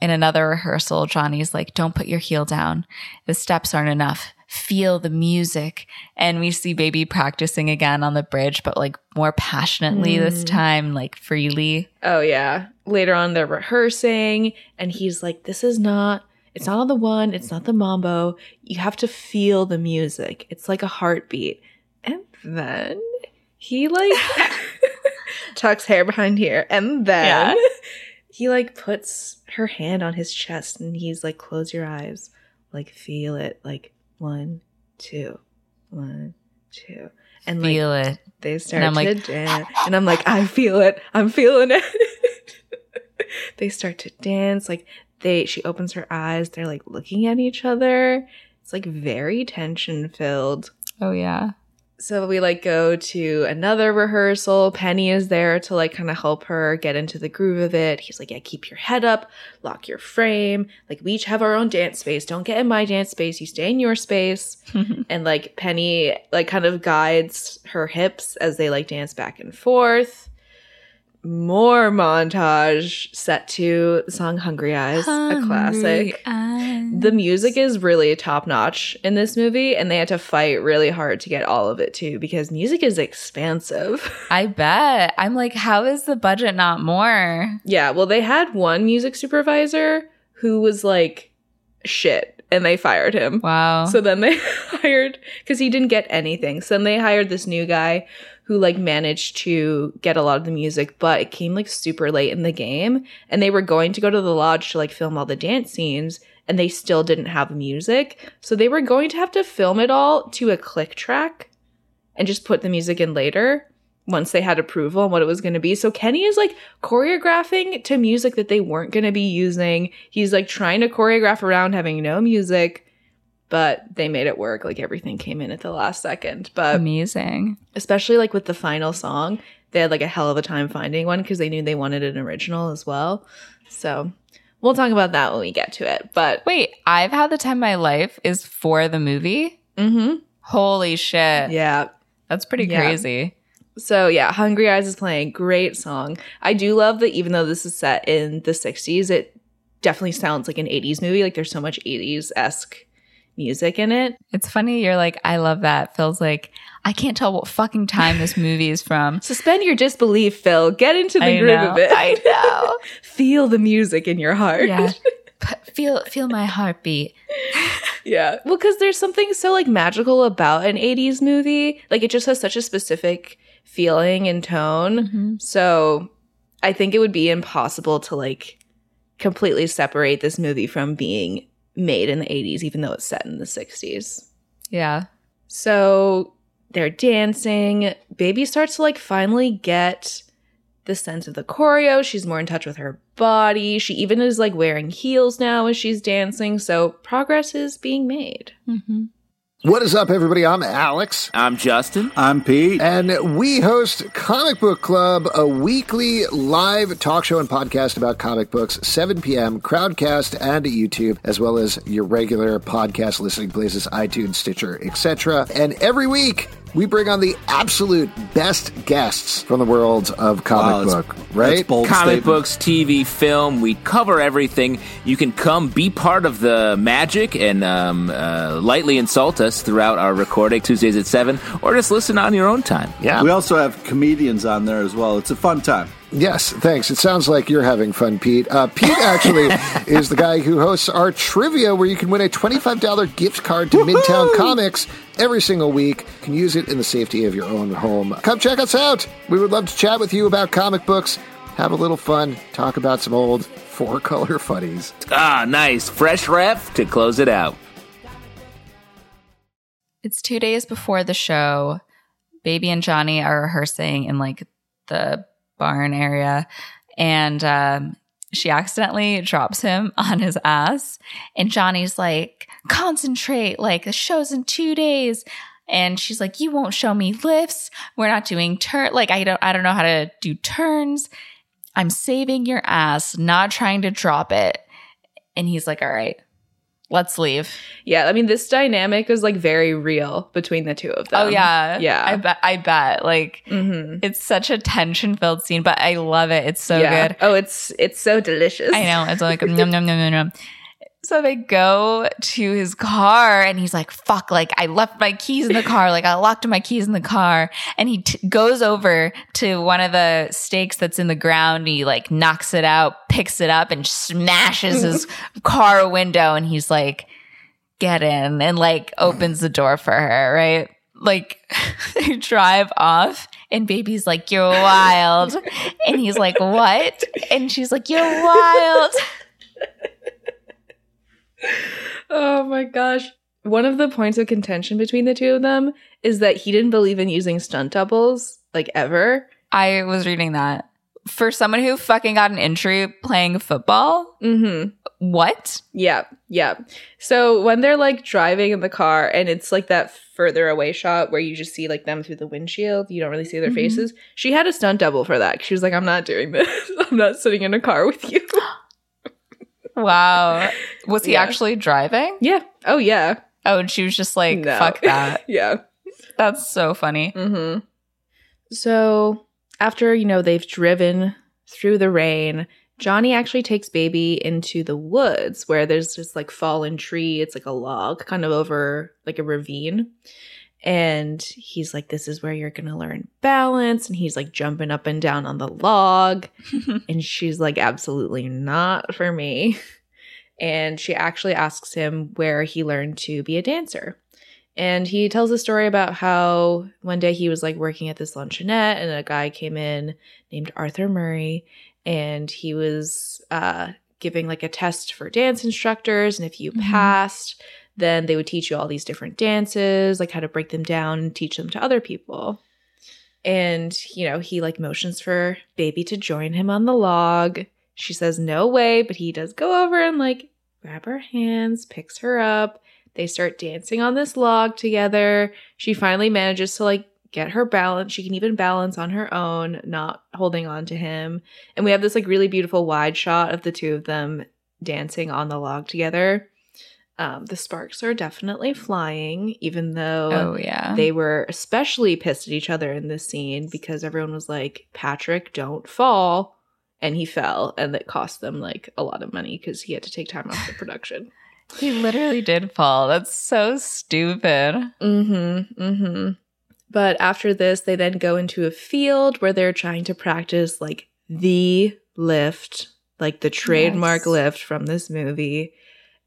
In another rehearsal, Johnny's like, don't put your heel down. The steps aren't enough. Feel the music. And we see baby practicing again on the bridge, but like more passionately this Mm. time, like freely. Oh yeah. Later on they're rehearsing and he's like this is not it's not on the one, it's not the mambo. You have to feel the music. It's like a heartbeat. And then he like tucks hair behind here and then Yeah. he like puts her hand on his chest and he's like close your eyes. Like feel it like one, two, one, two. And like Feel it. they start I'm to like- dance and i'm like i feel it i'm feeling it they start to dance like they she opens her eyes they're like looking at each other it's like very tension filled Oh, yeah. So we like go to another rehearsal. Penny is there to like kind of help her get into the groove of it. He's like yeah keep your head up lock your frame. Like we each have our own dance space. Don't get in my dance space. You stay in your space. And like Penny like kind of guides her hips as they like dance back and forth. More montage set to the song Hungry Eyes, a classic. The music is really top notch in this movie, and they had to fight really hard to get all of it too because music is expansive. I bet. I'm like, how is the budget not more? yeah, well, they had one music supervisor who was like shit, and they fired him. Wow. So then they hired because he didn't get anything. So then they hired this new guy who like managed to get a lot of the music, but it came like super late in the game, and they were going to go to the lodge to like film all the dance scenes, and they still didn't have music. So they were going to have to film it all to a click track, and just put the music in later once they had approval on what it was going to be. So Kenny is like choreographing to music that they weren't going to be using. He's like trying to choreograph around having no music, but they made it work. Like everything came in at the last second. But Amazing. especially like with the final song, they had like a hell of a time finding one because they knew they wanted an original as well. So we'll talk about that when we get to it. But Wait, I've had the time of my life is for the movie? hmm Holy shit. yeah. That's pretty Yeah. crazy. So yeah, Hungry Eyes is playing. Great song. I do love that even though this is set in the 60s, it definitely sounds like an 80s movie. Like there's so much 80s esque music in it. It's funny. You're like, I love that. Phil's like, I can't tell what fucking time this movie is from. Suspend your disbelief, Phil. Get into the I groove know. of it. I know. Feel the music in your heart. Yeah. Feel feel my heartbeat. Yeah. Well, because there's something so like magical about an 80s movie. Like it just has such a specific feeling and tone. Mm-hmm. So I think it would be impossible to like completely separate this movie from being made in the 80s, even though it's set in the 60s. Yeah. So they're dancing. Baby starts to like finally get the sense of the choreo. She's more in touch with her body. She even is like wearing heels now as she's dancing. So progress is being made. Mm-hmm. What is up, everybody? I'm Alex. I'm Justin. I'm Pete. And we host Comic Book Club, a weekly live talk show and podcast about comic books, 7 p.m., Crowdcast and YouTube, as well as your regular podcast listening places, iTunes, Stitcher, etc. And every week, we bring on the absolute best guests from the world of comic Wow, book, that's- right? that's bold Comic statement. books, TV, film, we cover everything. You can come be part of the magic and um, uh, lightly insult us throughout our recording Tuesdays at 7, or just listen on your own time. yeah. We also have comedians on there as well. It's a fun time. Yes, thanks. It sounds like you're having fun, Pete. Uh, Pete actually is the guy who hosts our trivia where you can win a $25 gift card to Midtown Comics every single week. You can use it in the safety of your own home. Come check us out. We would love to chat with you about comic books, have a little fun, talk about some old four color funnies. Ah, nice. Fresh ref to close it out. It's two days before the show. Baby and Johnny are rehearsing in like the barn area, and um, she accidentally drops him on his ass. And Johnny's like, "Concentrate! Like the show's in two days." And she's like, "You won't show me lifts. We're not doing turn. Like I don't, I don't know how to do turns. I'm saving your ass, not trying to drop it." And he's like, "All right, let's leave." Yeah, I mean, this dynamic is like very real between the two of them. Oh yeah, Yeah. I bet. I bet. Like hmm it's such a tension filled scene, but I love it. It's so yeah. good. Oh, it's it's so delicious. I know. It's like nom nom nom nom nom. So they go to his car, and he's like, "Fuck! Like I left my keys in the car. Like I locked my keys in the car." And he t- goes over to one of the stakes that's in the ground. He like knocks it out, picks it up, and smashes his car window. And he's like, "Get in!" and like opens the door for her. Right? Like they drive off. And baby's like, You're wild. And he's like, What? And she's like, You're wild. Oh my gosh. One of the points of contention between the two of them is that he didn't believe in using stunt doubles, like ever. I was reading that. For someone who fucking got an injury playing football, Mm-hmm. what? Yeah, yeah. So when they're like driving in the car and it's like that further away shot where you just see like them through the windshield, you don't really see their Mhm. faces. She had a stunt double for that. She was like, I'm not doing this. I'm not sitting in a car with you. Wow. Was he Yeah. actually driving? yeah. Oh, yeah. Oh, and she was just like, No. fuck that. yeah. That's so funny. Mm-hmm. So after, you know, they've driven through the rain, Johnny actually takes baby into the woods where there's this like fallen tree. It's like a log kind of over like a ravine. And he's like, This is where you're going to learn balance. And he's like jumping up and down on the log. and she's like, Absolutely not for me. And she actually asks him where he learned to be a dancer. And he tells a story about how one day he was like working at this luncheonette and a guy came in named Arthur Murray and he was uh, giving like a test for dance instructors. And if you Mhm. passed, then they would teach you all these different dances, like how to break them down and teach them to other people. And, you know, he like motions for baby to join him on the log. She says, no way, but he does go over and like grab her hands, picks her up. They start dancing on this log together. She finally manages to like get her balance. She can even balance on her own, not holding on to him. And we have this like really beautiful wide shot of the two of them dancing on the log together. Um, the sparks are definitely flying, even though Oh, yeah. they were especially pissed at each other in this scene because everyone was like, Patrick, don't fall. And he fell, and it cost them like a lot of money because he had to take time off the production. he literally did fall. That's so stupid. Mm-hmm. Mm-hmm. But after this, they then go into a field where they're trying to practice like the lift, like the trademark Yes. lift from this movie.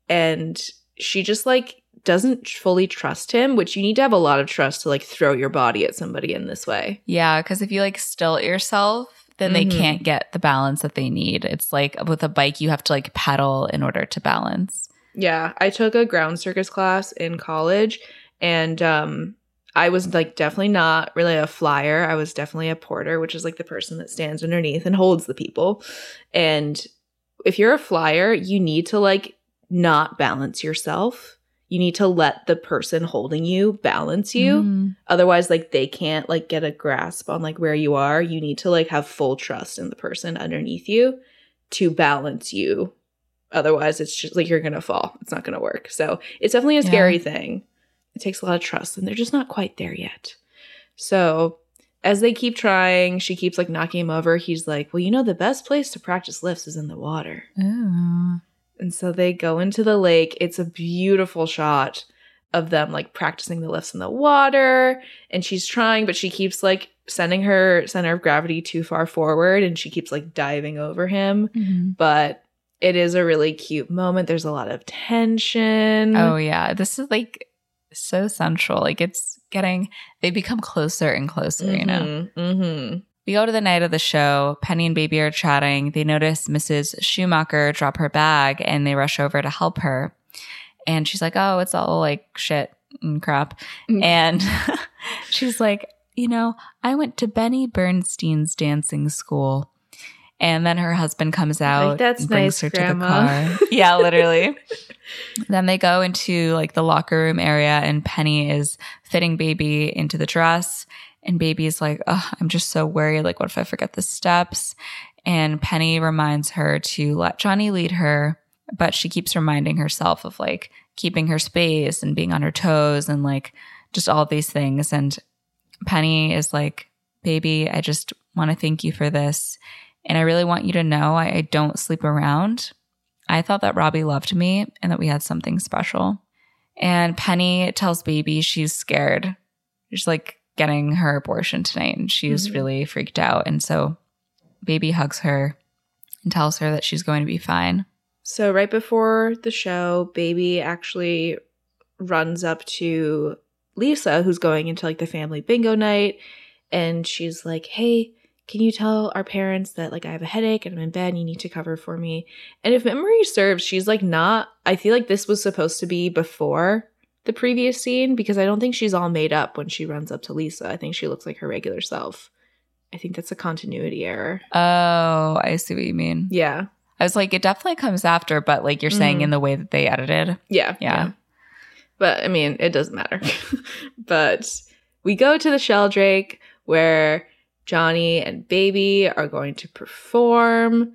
And she just like doesn't fully trust him, which you need to have a lot of trust to like throw your body at somebody in this way. Yeah, because if you like still yourself, then they Mhm. can't get the balance that they need. It's like with a bike, you have to like pedal in order to balance. Yeah, I took a ground circus class in college and um I was like definitely not really a flyer. I was definitely a porter, which is like the person that stands underneath and holds the people. And if you're a flyer, you need to like not balance yourself. You need to let the person holding you balance you. Mm. Otherwise, like they can't like get a grasp on like where you are. You need to like have full trust in the person underneath you to balance you. Otherwise, it's just like you're gonna fall. It's not gonna work. So it's definitely a Yeah. scary thing. It takes a lot of trust, and they're just not quite there yet. So as they keep trying, she keeps like knocking him over. He's like, Well, you know, the best place to practice lifts is in the water. Ooh. And so they go into the lake. It's a beautiful shot of them like practicing the lifts in the water. And she's trying, but she keeps like sending her center of gravity too far forward and she keeps like diving over him. Mhm. But it is a really cute moment. There's a lot of tension. Oh yeah, this is like so central. Like it's getting they become closer and closer. You know. Mm-hmm. We go to the night of the show. Penny and Baby are chatting. They notice Mrs. Schumacher drop her bag and they rush over to help her. And she's like, Oh, it's all like shit and crap. Mm. And she's like, You know, I went to Benny Bernstein's dancing school. And then her husband comes out. "That's and brings nice, her to Grandma." the car. Yeah, literally. then they go into like the locker room area and Penny is fitting baby into the dress. And baby's like, oh, I'm just so worried. Like, what if I forget the steps? And Penny reminds her to let Johnny lead her, but she keeps reminding herself of like keeping her space and being on her toes and like just all these things. And Penny is like, baby, I just want to thank you for this. And I really want you to know I, I don't sleep around. I thought that Robbie loved me and that we had something special. And Penny tells Baby she's scared. She's like getting her abortion tonight and she's Mhm. really freaked out. And so Baby hugs her and tells her that she's going to be fine. So right before the show, Baby actually runs up to Lisa, who's going into like the family bingo night, and she's like, "Hey, can you tell our parents that like I have a headache and I'm in bed and you need to cover for me?" And if memory serves, she's like not. I feel like this was supposed to be before the previous scene because I don't think she's all made up when she runs up to Lisa. I think she looks like her regular self. I think that's a continuity error. Oh, I see what you mean. Yeah. I was like, it definitely comes after, but like you're saying Mhm. in the way that they edited. Yeah. Yeah. But I mean, it doesn't matter. but we go to the Sheldrake where Johnny and Baby are going to perform.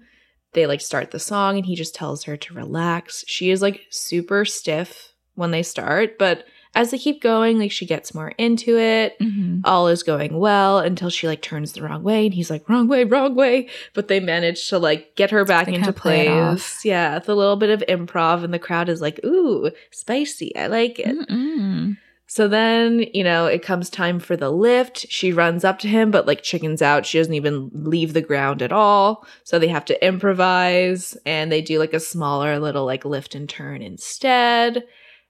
They like start the song and he just tells her to relax. She is like super stiff when they start, but as they keep going, like she gets more into it. Mm-hmm. all is going well until she like turns the wrong way and he's like wrong way wrong way. But they manage to like get her back They into play place. Yeah with a little bit of improv and the crowd is like ooh spicy. I like it. Mm-mm. so then you know it comes time for the lift. She runs up to him but like chickens out. She doesn't even leave the ground at all. So they have to improvise and they do like a smaller little like lift and turn instead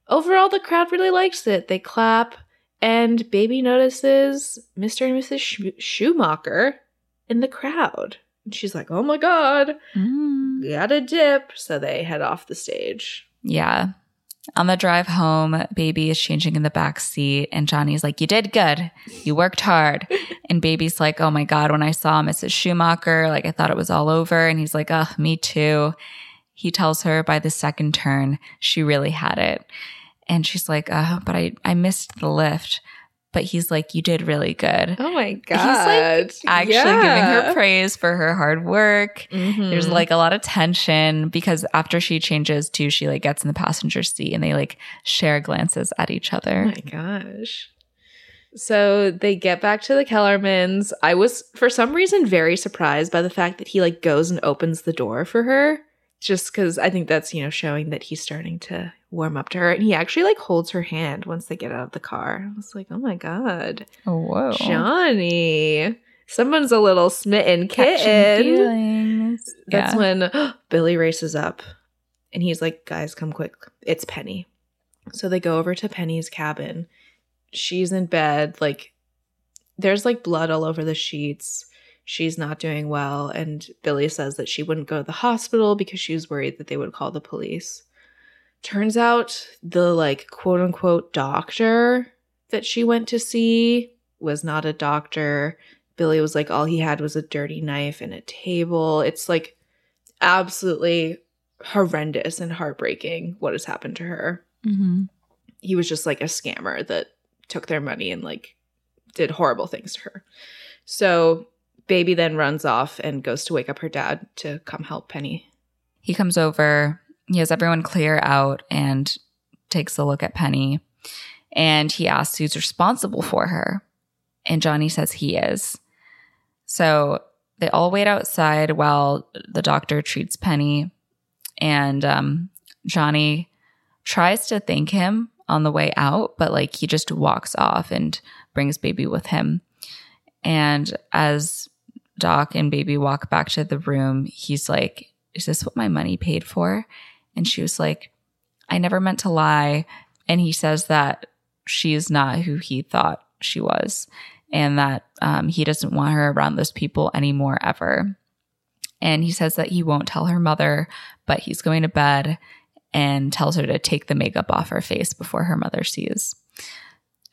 overall the crowd really likes it they clap and baby notices mr and mrs Sch- schumacher in the crowd and she's like oh my god Mm. gotta dip so they head off the stage Yeah. On the drive home, baby is changing in the back seat, and Johnny's like, You did good. You worked hard. and baby's like, Oh my God, when I saw Mrs. Schumacher, like I thought it was all over. And he's like, Oh, me too. He tells her by the second turn, she really had it. And she's like, Oh, but I, I missed the lift. But he's like, You did really good. oh my god He's like actually giving her praise for her hard work. Mhm. There's like a lot of tension because after she changes too, she like gets in the passenger seat and they like share glances at each Oh other. my gosh. So they get back to the Kellermans. I was for some reason very surprised by the fact that he like goes and opens the door for her. Just because I think that's, you know, showing that he's starting to warm up to her. And he actually like holds her hand once they get out of the car. I was like, oh my God. Oh, whoa. Johnny. Someone's a little smitten Catching kitten. feelings. That's Yeah. when Billy races up and he's like, guys, come quick. It's Penny. So they go over to Penny's cabin. She's in bed. Like, there's like blood all over the sheets. She's not doing well. And Billy says that she wouldn't go to the hospital because she was worried that they would call the police. Turns out the like quote unquote doctor that she went to see was not a doctor. Billy was like, all he had was a dirty knife and a table. It's like absolutely horrendous and heartbreaking what has happened to her. Mm-hmm. He was just like a scammer that took their money and like did horrible things to her. So baby then runs off and goes to wake up her dad to come help Penny. He comes over, he has everyone clear out and takes a look at Penny. And he asks who's responsible for her. And Johnny says he is. So they all wait outside while the doctor treats Penny. And um, Johnny tries to thank him on the way out, but like he just walks off and brings baby with him. And as Doc and baby walk back to the room, he's like, Is this what my money paid for? And she was like, I never meant to lie. And he says that she is not who he thought she was and that um, he doesn't want her around those people anymore ever. And he says that he won't tell her mother, but he's going to bed and tells her to take the makeup off her face before her mother sees.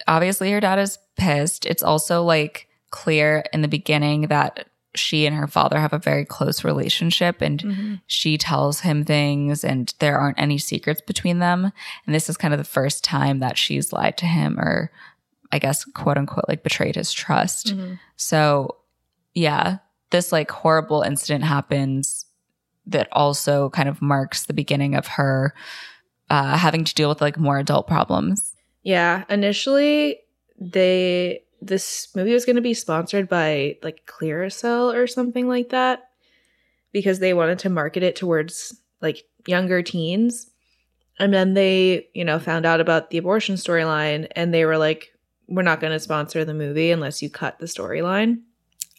Obviously, her dad is pissed. It's also like clear in the beginning that she and her father have a very close relationship and Mm-hmm. she tells him things and there aren't any secrets between them. And this is kind of the first time that she's lied to him or I guess quote unquote like betrayed his trust. Mhm. So yeah, this like horrible incident happens that also kind of marks the beginning of her uh, having to deal with like more adult problems. Yeah, initially they this movie was going to be sponsored by like Clearasil or something like that because they wanted to market it towards like younger teens. And then they, you know, found out about the abortion storyline and they were like we're not going to sponsor the movie unless you cut the storyline.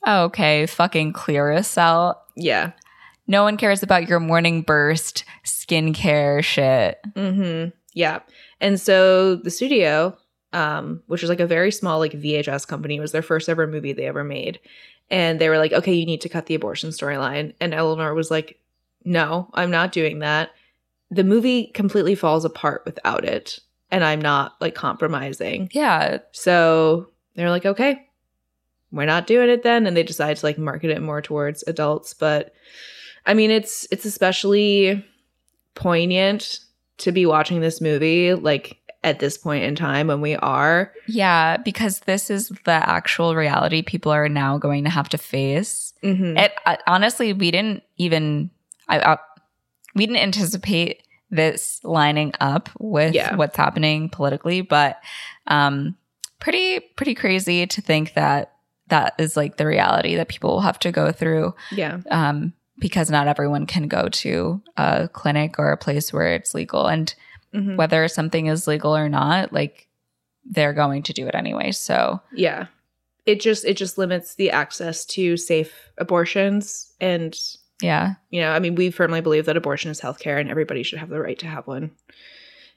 Okay, fucking Clearasil. Yeah. No one cares about your morning burst skincare shit. Mm-hmm. Yeah. And so the studio um which was like a very small like VHS company it was their first ever movie they ever made. And they were like, "Okay, you need to cut the abortion storyline." And Eleanor was like, "No, I'm not doing that." The movie completely falls apart without it, and I'm not like compromising. Yeah, So they're like, "Okay, we're not doing it then." And they decide to like market it more towards adults, but I mean, it's it's especially poignant to be watching this movie like at this point in time when we are. yeah, because this is the actual reality people are now going to have to face. Mhm. It I, honestly, we didn't even I, I we didn't anticipate this lining up with Yeah. what's happening politically, but um, pretty pretty crazy to think that that is like the reality that people will have to go through Yeah. um, because not everyone can go to a clinic or a place where it's legal, and Mhm. whether something is legal or not, like they're going to do it anyway. So Yeah. It just it just limits the access to safe abortions and yeah, you know, I mean, we firmly believe that abortion is healthcare and everybody should have the right to have one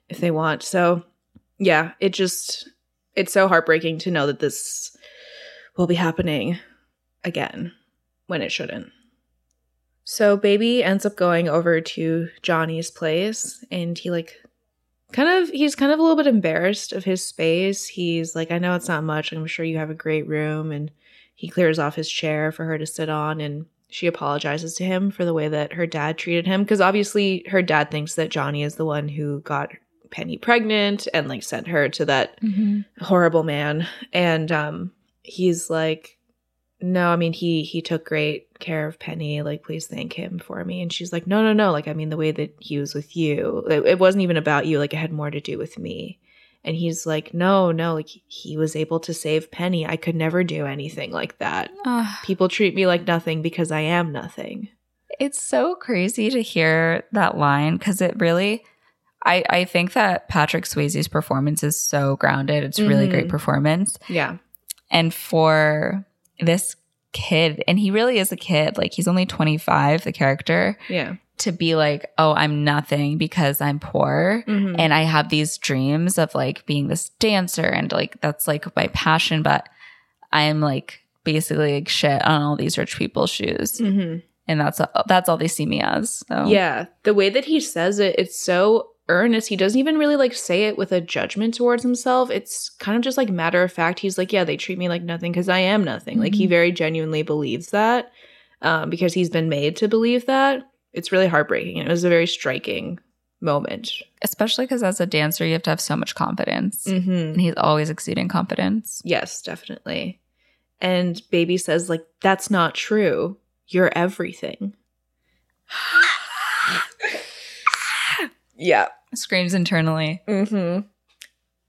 if they want. So, yeah, it just it's so heartbreaking to know that this will be happening again when it shouldn't. So, baby ends up going over to Johnny's place and he like kind of he's kind of a little bit embarrassed of his space. He's like, "I know it's not much. I'm sure you have a great room." And he clears off his chair for her to sit on and she apologizes to him for the way that her dad treated him because obviously her dad thinks that Johnny is the one who got Penny pregnant and like sent her to that horrible man and um he's like no i mean he he took great care of penny like please thank him for me and she's like no no no like i mean the way that he was with you it, it wasn't even about you like it had more to do with me and he's like no no like he was able to save penny i could never do anything like that Ah, people treat me like nothing because i am nothing it's so crazy to hear that line because it really. I, I think that Patrick Swayze's performance is so grounded. It's really Mhm. great performance. yeah and for this kid and he really is a kid like he's only 25 the character yeah. to be like oh i'm nothing because i'm poor. Mhm. and i have these dreams of like being this dancer and like that's like my passion but i'm like basically like shit on all these rich people's shoes. Mhm. and that's that's all they see me as so. Yeah, the way that he says it, it's so earnest. He doesn't even really like say it with a judgment towards himself. It's kind of just like matter of fact. He's like, yeah, they treat me like nothing because I am nothing. Like he very genuinely believes that um, because he's been made to believe that. It's really heartbreaking. And it was a very striking moment. Especially because as a dancer, you have to have so much confidence. Mm-hmm. And he's always exceeding confidence. Yes, definitely. And baby says, like, that's not true. You're everything. Yeah. Screams internally. Mm-hmm.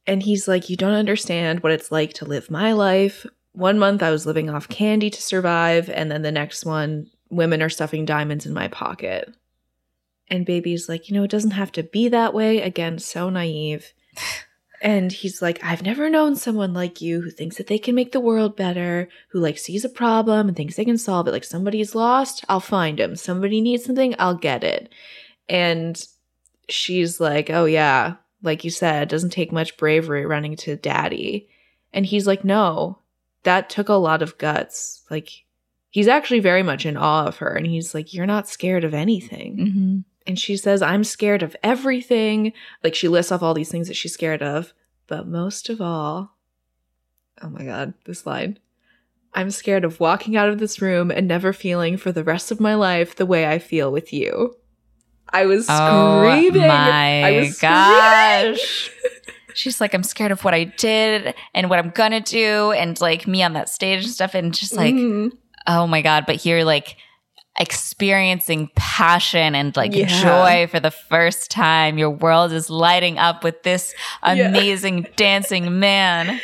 And he's like, You don't understand what it's like to live my life. One month I was living off candy to survive, and then the next one, women are stuffing diamonds in my pocket. And baby's like, You know, it doesn't have to be that way. Again, so naive. And he's like, I've never known someone like you who thinks that they can make the world better, who like sees a problem and thinks they can solve it. Like somebody's lost, I'll find him. Somebody needs something, I'll get it. And she's like, Oh, yeah, like you said, it doesn't take much bravery running to daddy. And he's like, No, that took a lot of guts. Like, he's actually very much in awe of her. And he's like, You're not scared of anything. Mm-hmm. And she says, I'm scared of everything. Like she lists off all these things that she's scared of. But most of all, oh my God, this line. I'm scared of walking out of this room and never feeling for the rest of my life the way I feel with you. I was screaming. Oh my I was gosh. She's like, I'm scared of what I did and what I'm gonna do, and like me on that stage and stuff, and just like, Mhm. oh my god! But you're like experiencing passion and like Yeah. joy for the first time. Your world is lighting up with this Yeah. amazing dancing man.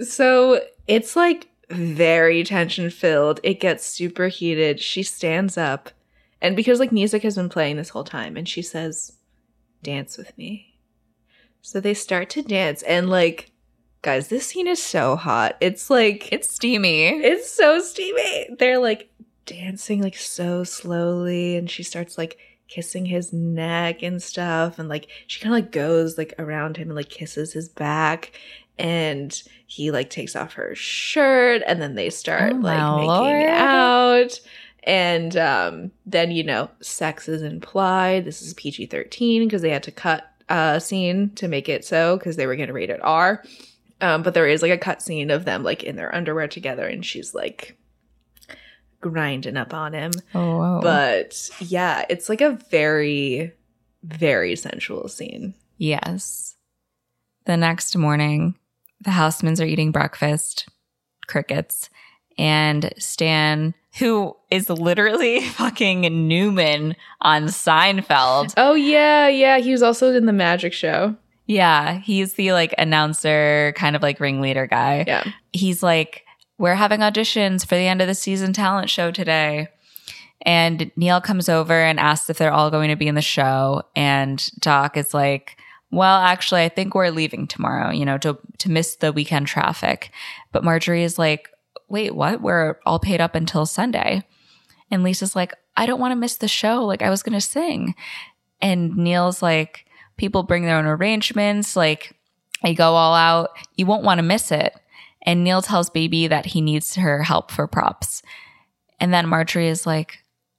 So it's like very tension filled. It gets super heated. She stands up, and because like music has been playing this whole time, and she says, Dance with me. So they start to dance, and like, guys, this scene is so hot. It's like, It's steamy. it's so steamy. They're like dancing like so slowly, and she starts like kissing his neck and stuff, and like she kind of like goes like around him and like kisses his back, and he like takes off her shirt, and then they start Oh, like making lord. out. And um, then you know, sex is implied. This is PG thirteen because they had to cut a scene to make it so because they were going to rate it R. Um, but there is like a cut scene of them like in their underwear together, and she's like grinding up on him. Oh, whoa. But yeah, it's like a very, very sensual scene. Yes. The next morning, the housemans are eating breakfast, crickets, and Stan, who is literally fucking Newman on Seinfeld. Oh yeah, yeah. He was also in the magic show. Yeah, he's the like announcer, kind of like ringleader guy. Yeah. He's like, We're having auditions for the end of the season talent show today. And Neil comes over and asks if they're all going to be in the show. And Doc is like, well, actually, I think we're leaving tomorrow, you know, to, to miss the weekend traffic. But Marjorie is like, wait, what? We're all paid up until Sunday. And Lisa's like, I don't want to miss the show. Like, I was going to sing. And Neil's like, people bring their own arrangements. Like, I go all out. You won't want to miss it. And Neil tells Baby that he needs her help for props. And then Marjorie is like,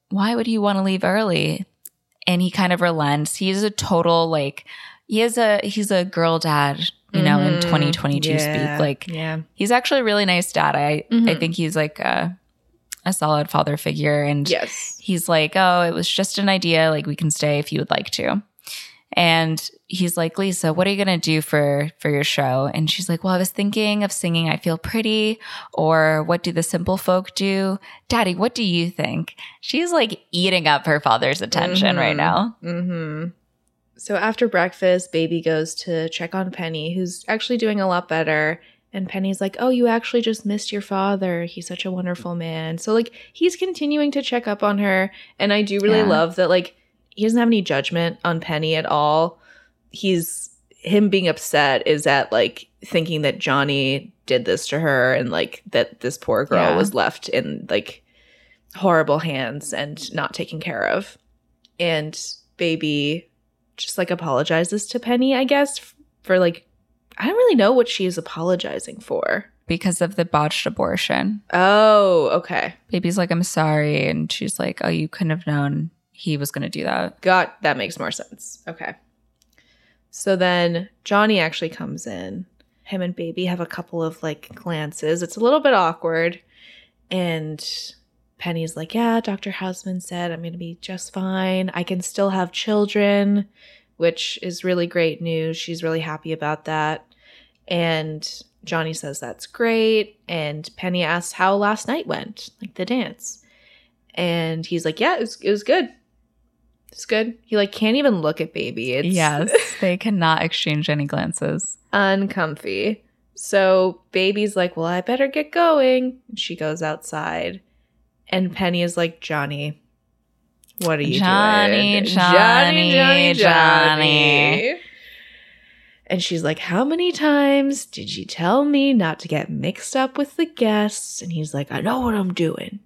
why would you want to leave early? And he kind of relents. He's a total like he is a he's a girl dad, you know, in Mhm. 2022 Yeah. speak. Like Yeah. he's actually a really nice dad. I I Mhm. think he's like a a solid father figure and Yes. he's like, "Oh, it was just an idea. Like we can stay if you would like to." And he's like, "Lisa, what are you going to do for for your show?" And she's like, "Well, I was thinking of singing I Feel Pretty or What Do the Simple Folk Do?" Daddy, what do you think? She's like eating up her father's attention right Mhm. now. Mm-hmm. So after breakfast, baby goes to check on Penny, who's actually doing a lot better. And Penny's like, Oh, you actually just missed your father. He's such a wonderful man. So, like, he's continuing to check up on her. And I do really Yeah. love that, like, he doesn't have any judgment on Penny at all. He's him being upset is at like thinking that Johnny did this to her and like that this poor girl Yeah. was left in like horrible hands and not taken care of. And baby just like apologizes to Penny, I guess, for like I don't really know what she is apologizing for. Because of the botched abortion. Oh, okay. Baby's like, I'm sorry. And she's like, Oh, you couldn't have known he was going to do that. Got that makes more sense. Okay. So then Johnny actually comes in. Him and Baby have a couple of like glances. It's a little bit awkward. And Penny's like, Yeah, Dr. Houseman said I'm going to be just fine. I can still have children, which is really great news. She's really happy about that. And Johnny says that's great. And Penny asks how last night went, like the dance. And he's like, Yeah, it was, it was good. It's good. He like can't even look at baby. It's yes, they cannot exchange any glances. uncomfy. So baby's like, Well, I better get going. And she goes outside. And Penny is like, Johnny, what are you doing? Johnny, doing? Johnny, Johnny. And she's like, How many times did you tell me not to get mixed up with the guests? And he's like, I know what I'm doing.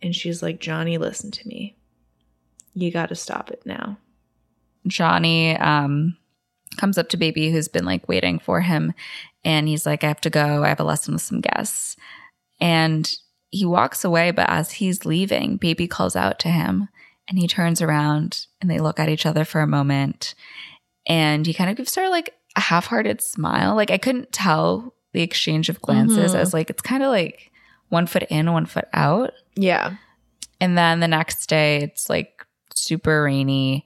And she's like, Johnny, listen to me. You got to stop it now. Johnny um, comes up to Baby, who's been like waiting for him, and he's like, I have to go. I have a lesson with some guests. And he walks away, but as he's leaving, Baby calls out to him, and he turns around and they look at each other for a moment. And he kind of gives her like a half hearted smile. Like, I couldn't tell the exchange of glances Mhm. as like, it's kind of like one foot in, one foot out. Yeah. And then the next day, it's like super rainy.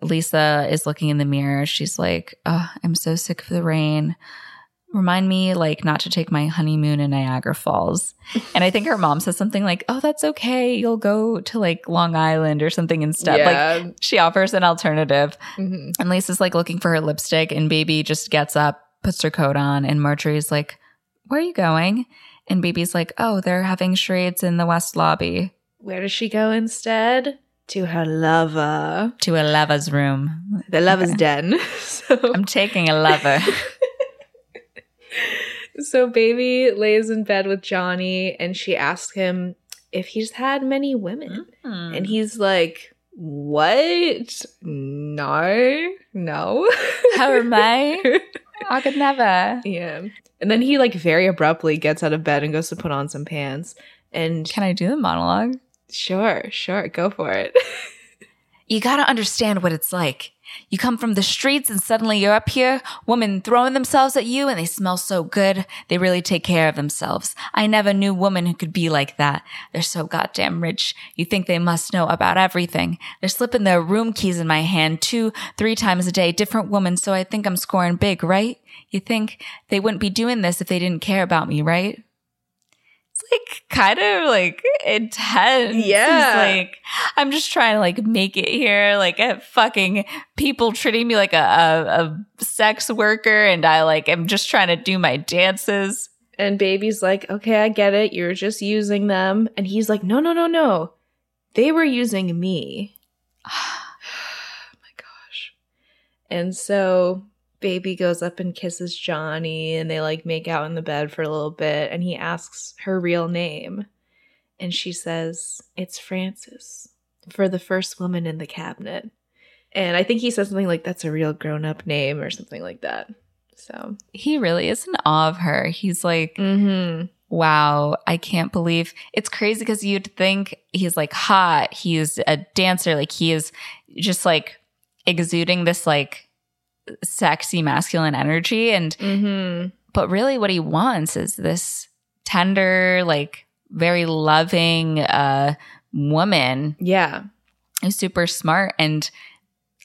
Lisa is looking in the mirror. She's like, oh, I'm so sick of the rain. Remind me, like, not to take my honeymoon in Niagara Falls. And I think her mom says something like, oh, that's okay. You'll go to like Long Island or something instead. Like, she offers an alternative. Mhm. And Lisa's like looking for her lipstick, and Baby just gets up, puts her coat on, and Marjorie's like, Where are you going? And Baby's like, Oh, they're having charades in the West Lobby Where does she go instead? To her lover. to a lover's room. The lover's den. So, I'm taking a lover. So baby lays in bed with Johnny and she asks him if he's had many women. Hmm. And he's like, What? No, no. How am I? I could never. yeah. And then he like very abruptly gets out of bed and goes to put on some pants. And Can I do the monologue? sure, sure, go for it. You gotta understand what it's like. You come from the streets and suddenly you're up here, women throwing themselves at you and they smell so good. They really take care of themselves. I never knew women who could be like that. They're so goddamn rich. You think they must know about everything. They're slipping their room keys in my hand two, three times a day, different women, so I think I'm scoring big, right? You think they wouldn't be doing this if they didn't care about me, right? Like kind of like intense. Yeah. like I'm just trying to like make it here, like at fucking people treating me like a, a, a sex worker, and I like am just trying to do my dances. And baby's like, okay, I get it. You're just using them. And he's like, no, no, no, no. They were using me. oh my gosh. And so baby goes up and kisses Johnny and they like make out in the bed for a little bit. And he asks her real name. And she says, it's Frances for the first woman in the cabinet. And I think he says something like, that's a real grown up name or something like that. So, He really is in awe of her. He's like, mm-hmm. wow, I can't believe it's crazy because you'd think he's like hot, he's a dancer, like he is just like exuding this like sexy masculine energy and Mm-hmm. but really what he wants is this tender like very loving uh woman Yeah. who's super smart and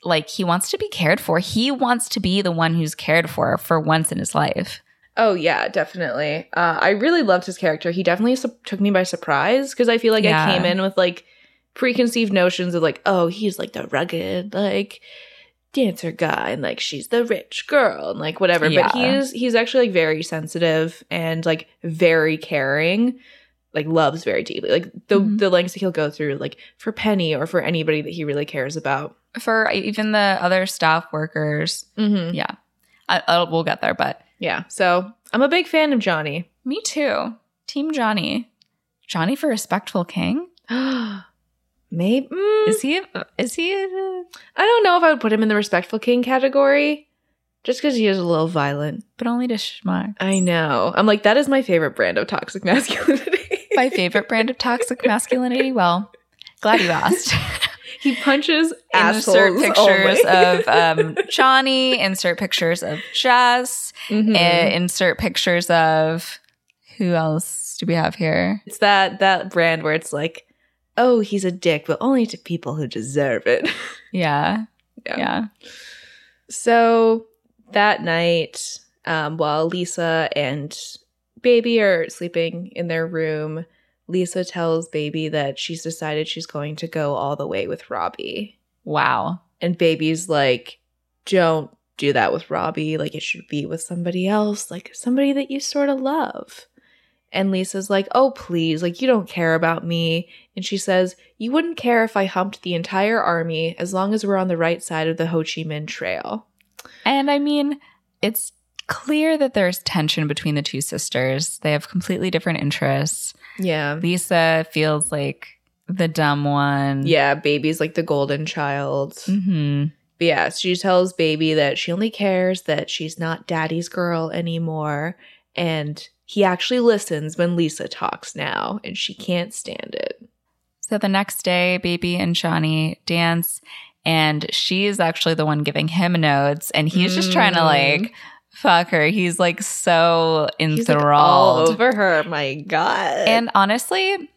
like he wants to be cared for he wants to be the one who's cared for for once in his life Oh yeah, definitely. Uh, I really loved his character. He definitely su- took me by surprise because I feel like Yeah. I came in with like preconceived notions of like, oh, he's like the rugged like dancer guy, and like she's the rich girl, and like whatever. Yeah. But he's he's actually like very sensitive and like very caring. Like loves very deeply. Like the Mhm. the lengths that he'll go through, like for Penny or for anybody that he really cares about. for even the other staff workers Mm-hmm. yeah I, I'll, we'll get there but Yeah. So I'm a big fan of Johnny. me too team johnny johnny for respectful king Maybe mm, is he is he I don't know if I would put him in the respectful king category, just because he is a little violent. but only to schmuck I know. I'm like that is my favorite brand of toxic masculinity. my favorite brand of toxic masculinity well glad you asked he punches insert pictures of um, Johnny, insert pictures of Jess, Mhm. uh, insert pictures of who else do we have here? it's that that brand where it's like, oh, he's a dick, but only to people who deserve it. Yeah. Yeah. Yeah. So that night, um, while Lisa and Baby are sleeping in their room, Lisa tells Baby that she's decided she's going to go all the way with Robbie. Wow. And Baby's like, don't do that with Robbie. Like, it should be with somebody else, like somebody that you sort of love. And Lisa's like, oh, please, like, you don't care about me. And she says, you wouldn't care if I humped the entire army as long as we're on the right side of the Ho Chi Minh Trail. And I mean, it's clear that there's tension between the two sisters. They have completely different interests. Yeah. Lisa feels like the dumb one. Yeah, baby's like the golden child. hmm But yeah, she tells baby that she only cares that she's not daddy's girl anymore. And he actually listens when Lisa talks now, and she can't stand it. So the next day, Baby and Johnny dance, and she's actually the one giving him notes, and he's just trying to Mm. like fuck her. He's like so He's like all enthralled. over her. My God. and honestly,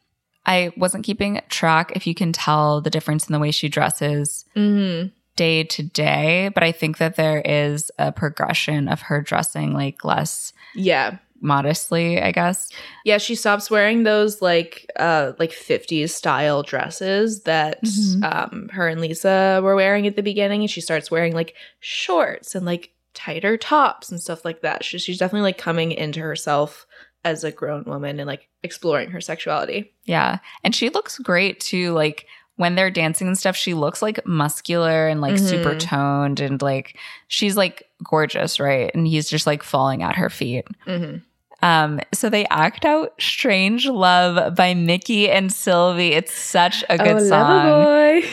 I wasn't keeping track if you can tell the difference in the way she dresses Mhm. day to day, but I think that there is a progression of her dressing like less yeah. Modestly, I guess. Yeah, she stops wearing those like uh like 50s style dresses that Mhm. um her and Lisa were wearing at the beginning and she starts wearing like shorts and like tighter tops and stuff like that. She, she's definitely like coming into herself as a grown woman and like exploring her sexuality. Yeah. And she looks great too. Like when they're dancing and stuff, she looks like muscular and like super Mhm. toned and like she's like gorgeous, right? And he's just like falling at her feet. Mhm. Um, so they act out Strange Love by Mickey and Sylvie. It's such a good oh, song. Boy.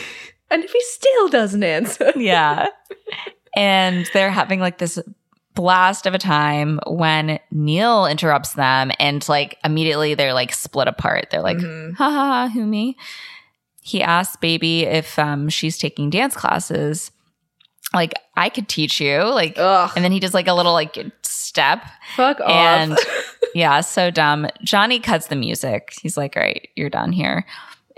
And if he still doesn't answer. yeah. And they're having like this blast of a time when Neil interrupts them and like immediately they're like split apart. They're like, Mhm. ha ha ha, who me? He asks Baby if um, she's taking dance classes. Like, I could teach you. Like, Ugh. and then he does like a little like step. fuck off. And yeah, so dumb. Johnny cuts the music. He's like, all right, you're done here.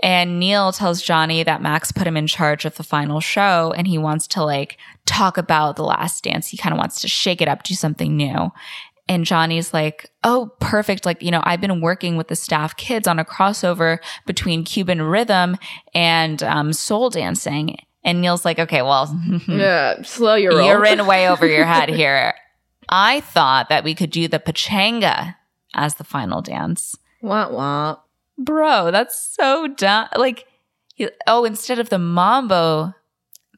And Neil tells Johnny that Max put him in charge of the final show and he wants to like talk about the last dance. He kind of wants to shake it up, do something new. And Johnny's like, oh, perfect. Like, you know, I've been working with the staff kids on a crossover between Cuban rhythm and um, soul dancing. And Neil's like, okay, well, yeah, slow your roll. you're in way over your head here. I thought that we could do the pachanga as the final dance. wah wah. Bro, that's so dumb. Like, oh, instead of the mambo,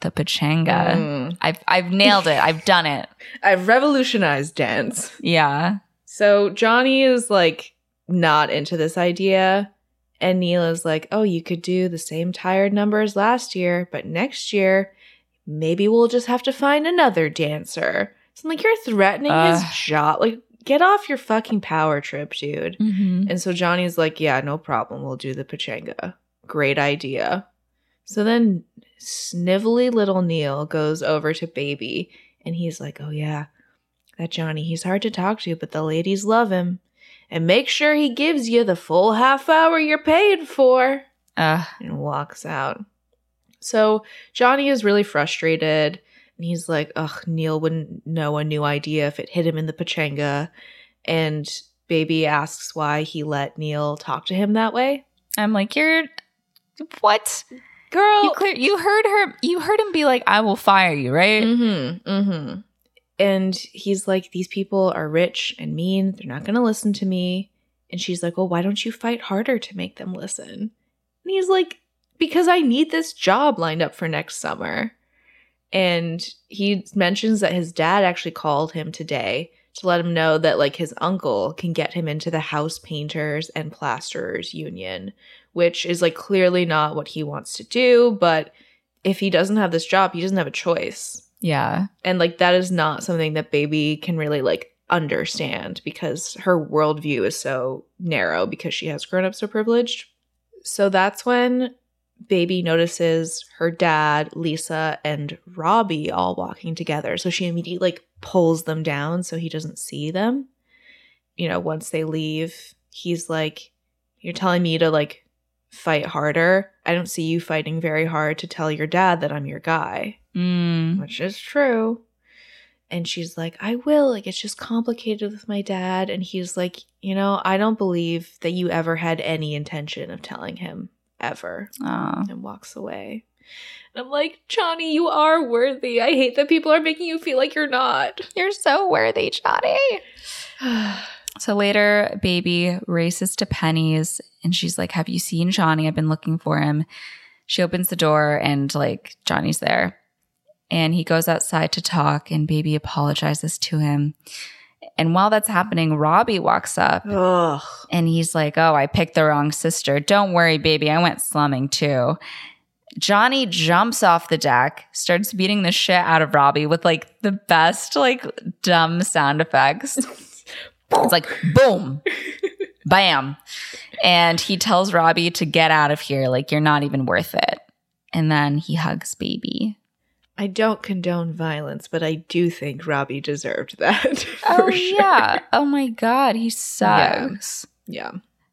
the pachanga. Mm. I've I've nailed it. I've done it. I've revolutionized dance. Yeah. So Johnny is like not into this idea. And Neil is like, oh, you could do the same tired numbers last year, but next year, maybe we'll just have to find another dancer. So I'm like, you're threatening his Ugh. job. Like, get off your fucking power trip, dude. Mm-hmm. And so Johnny's like, yeah, no problem. We'll do the pachanga. Great idea. So then snivelly little Neil goes over to Baby and he's like, oh, yeah, that Johnny, he's hard to talk to, but the ladies love him. And make sure he gives you the full half hour you're paid for. Uh, And walks out. So Johnny is really frustrated. And he's like, ugh, Neil wouldn't know a new idea if it hit him in the pachanga. And Baby asks why he let Neil talk to him that way. I'm like, you're what? Girl. You clear you heard her you heard him be like, I will fire you, right? Mm-hmm. Mm-hmm. And he's like, these people are rich and mean. They're not going to listen to me. And she's like, well, why don't you fight harder to make them listen? And he's like, because I need this job lined up for next summer. And he mentions that his dad actually called him today to let him know that like his uncle can get him into the house painters and plasterers union, which is like clearly not what he wants to do, but if he doesn't have this job, he doesn't have a choice. Yeah. And like that is not something that baby can really like understand because her worldview is so narrow because she has grown up so privileged. So that's when Baby notices her dad, Lisa, and Robbie all walking together. So she immediately like pulls them down so he doesn't see them. You know, once they leave, he's like, You're telling me to like fight harder. I don't see you fighting very hard to tell your dad that I'm your guy, Mm. which is true. And she's like, I will. Like, it's just complicated with my dad. And he's like, You know, I don't believe that you ever had any intention of telling him ever and walks away. And I'm like, Johnny, you are worthy. I hate that people are making you feel like you're not. You're so worthy, Johnny. So later, baby races to Penny's and she's like, Have you seen Johnny? I've been looking for him. She opens the door and like Johnny's there. And he goes outside to talk and baby apologizes to him. And while that's happening, Robbie walks up Ugh. and he's like, Oh, I picked the wrong sister. Don't worry, baby. I went slumming too. Johnny jumps off the deck, starts beating the shit out of Robbie with like the best, like dumb sound effects. it's like boom, bam. And he tells Robbie to get out of here. Like, you're not even worth it. And then he hugs baby. I don't condone violence, but I do think Robbie deserved that. For oh, sure. yeah. Oh my God. He sucks. Yeah.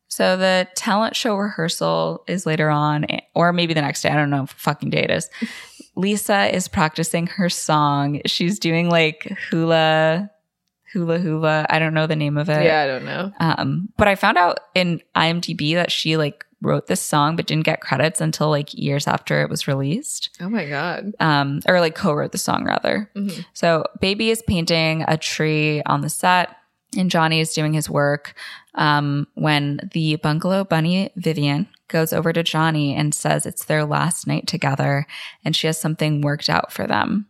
So the talent show rehearsal is later on, or maybe the next day. I don't know fucking day it is. Lisa is practicing her song. She's doing like hula, hula, hula. I don't know the name of it. Yeah, I don't know. Um, but I found out in IMDb that she like wrote this song, but didn't get credits until like years after it was released. Oh my God. Um, or like co-wrote the song rather. Mhm. So Baby is painting a tree on the set, and Johnny is doing his work. Um, when the bungalow bunny Vivian goes over to Johnny and says it's their last night together, and she has something worked out for them.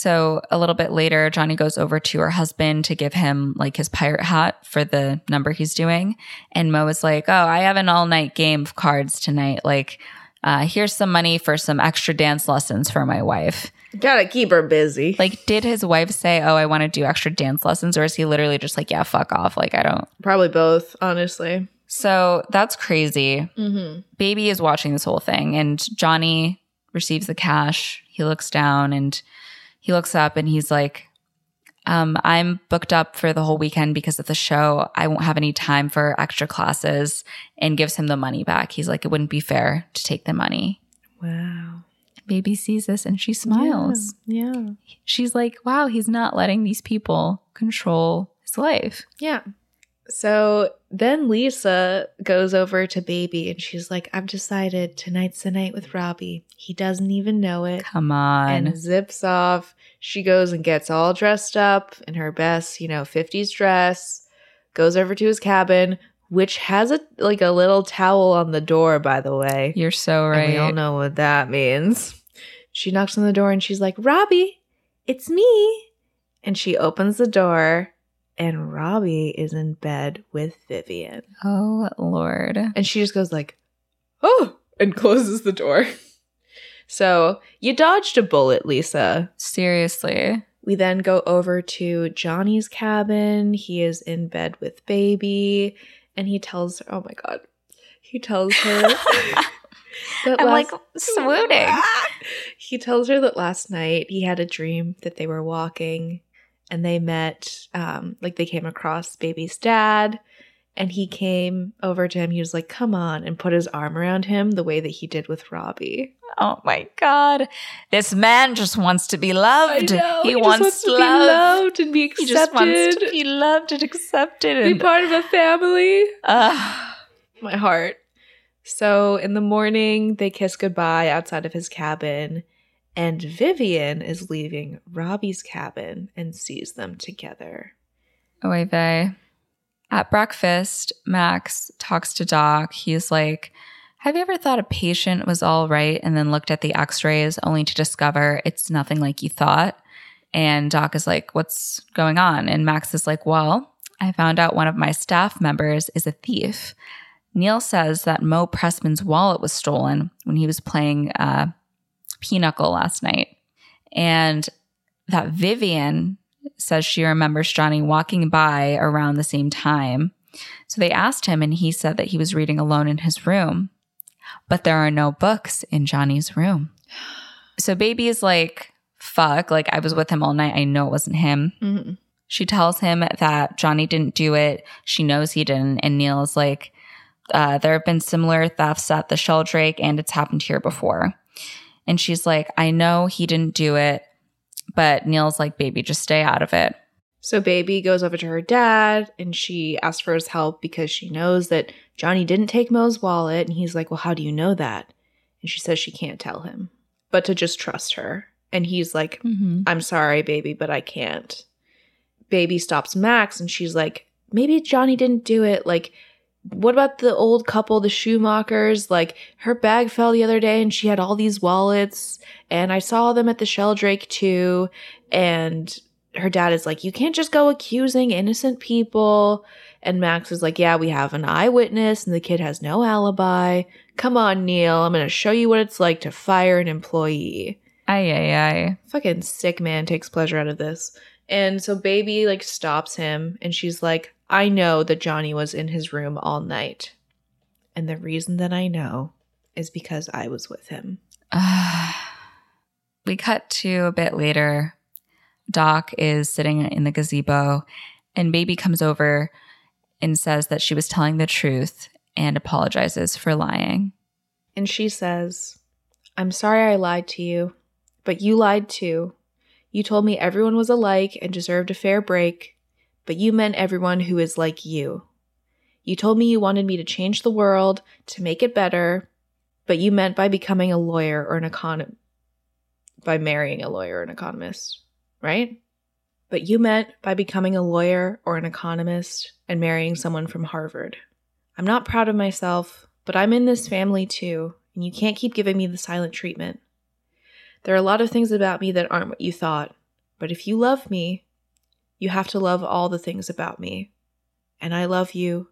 So a little bit later, Johnny goes over to her husband to give him like his pirate hat for the number he's doing. And Mo is like, Oh, I have an all night game of cards tonight. Like, uh, here's some money for some extra dance lessons for my wife. Gotta keep her busy. Like, did his wife say, Oh, I want to do extra dance lessons? Or is he literally just like, Yeah, fuck off? Like, I don't. Probably both, honestly. So that's crazy. Mm-hmm. Baby is watching this whole thing, and Johnny receives the cash. He looks down and he looks up and he's like, um, I'm booked up for the whole weekend because of the show. I won't have any time for extra classes and gives him the money back. He's like, it wouldn't be fair to take the money. Wow. Baby sees this and she smiles. Yeah. She's like, wow, he's not letting these people control his life. Yeah. So then Lisa goes over to Baby and she's like, I've decided tonight's the night with Robbie. He doesn't even know it. Come on. And zips off. She goes and gets all dressed up in her best, you know, 50s dress, goes over to his cabin, which has a like a little towel on the door, by the way. You're so And right. we all know what that means. She knocks on the door and she's like, Robbie, it's me. And she opens the door and Robbie is in bed with Vivian. Oh, Lord. And she just goes like, oh, and closes the door. So you dodged a bullet, Lisa. Seriously. We then go over to Johnny's cabin. He is in bed with baby, and he tells her, oh my God, he tells her that I'm last- like swooning. he tells her that last night he had a dream that they were walking and they met, um, like they came across baby's dad. And he came over to him. He was like, come on, and put his arm around him the way that he did with Robbie. Oh my God. This man just wants to be loved. he, just wants, to love. be loved and be accepted. He just wants to be loved and accepted. be part of a family. Ugh. My heart. So in the morning, they kiss goodbye outside of his cabin, and Vivian is leaving Robbie's cabin and sees them together. Oy vey. At breakfast, Max talks to Doc. He's like, Have you ever thought a patient was all right and then looked at the x rays only to discover it's nothing like you thought? And Doc is like, What's going on? And Max is like, Well, I found out one of my staff members is a thief. Neil says that Mo Pressman's wallet was stolen when he was playing uh, Pinochle last night. And that Vivian says she remembers Johnny walking by around the same time. So they asked him, and he said that he was reading alone in his room. but there are no books in Johnny's room. So baby is like, fuck, like I was with him all night. I know it wasn't him. Mhm. She tells him that Johnny didn't do it. She knows he didn't. And Neil is like, uh, there have been similar thefts at the Sheldrake and it's happened here before. And she's like, I know he didn't do it. But Neil's like, baby, just stay out of it. So baby goes over to her dad and she asks for his help because she knows that Johnny didn't take Mo's wallet and he's like, "Well, how do you know that?" And she says she can't tell him, but to just trust her. And he's like, Mm-hmm. "I'm sorry, baby, but I can't." Baby stops Max and she's like, "Maybe Johnny didn't do it. Like what about the old couple, the Schumachers? Like her bag fell the other day and she had all these wallets and I saw them at the Sheldrake too and her dad is like, You can't just go accusing innocent people. And Max is like, Yeah, we have an eyewitness and the kid has no alibi. Come on, Neil. I'm going to show you what it's like to fire an employee. Aye, aye, aye. Fucking sick man takes pleasure out of this. And so Baby like stops him and she's like, I know that Johnny was in his room all night. And the reason that I know is because I was with him. we cut to a bit later. Doc is sitting in the gazebo, and Baby comes over and says that she was telling the truth and apologizes for lying. And she says, I'm sorry I lied to you, but you lied too. You told me everyone was alike and deserved a fair break, but you meant everyone who is like you. You told me you wanted me to change the world, to make it better, but you meant by becoming a lawyer or an econ by marrying a lawyer or an economist, right? But you meant by becoming a lawyer or an economist and marrying someone from Harvard. I'm not proud of myself, but I'm in this family too, and you can't keep giving me the silent treatment. There are a lot of things about me that aren't what you thought, but if you love me, you have to love all the things about me. And I love you.